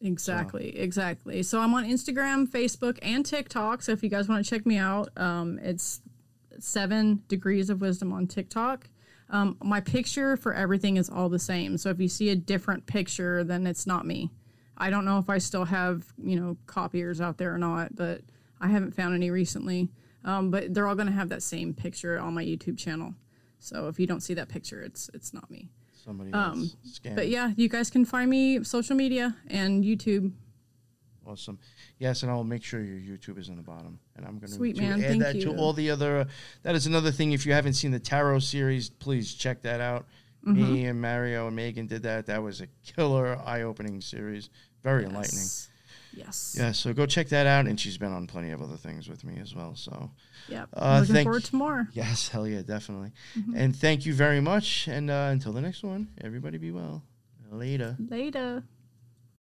Exactly, exactly. So I'm on Instagram, Facebook, and TikTok. So if you guys want to check me out, um, it's seven degrees of wisdom on TikTok. Um, my picture for everything is all the same. So if you see a different picture, then it's not me. I don't know if I still have you know copiers out there or not, but I haven't found any recently. Um, but they're all going to have that same picture on my YouTube channel. So if you don't see that picture, it's it's not me. Somebody Um. But yeah, you guys can find me social media and YouTube. Awesome. Yes, and I'll make sure your YouTube is in the bottom, and I'm going to Sweet, add Thank that you. to all the other. Uh, that is another thing. If you haven't seen the tarot series, please check that out. Mm-hmm. Me and Mario and Megan did that. That was a killer, eye-opening series. Very enlightening. Yes. Yes. Yeah, so go check that out. And she's been on plenty of other things with me as well. So Yep. Uh, Looking thank- forward to more. yes, [laughs] hell yeah, definitely. Mm-hmm. And thank you very much. And uh, until the next one, everybody be well. Later. Later.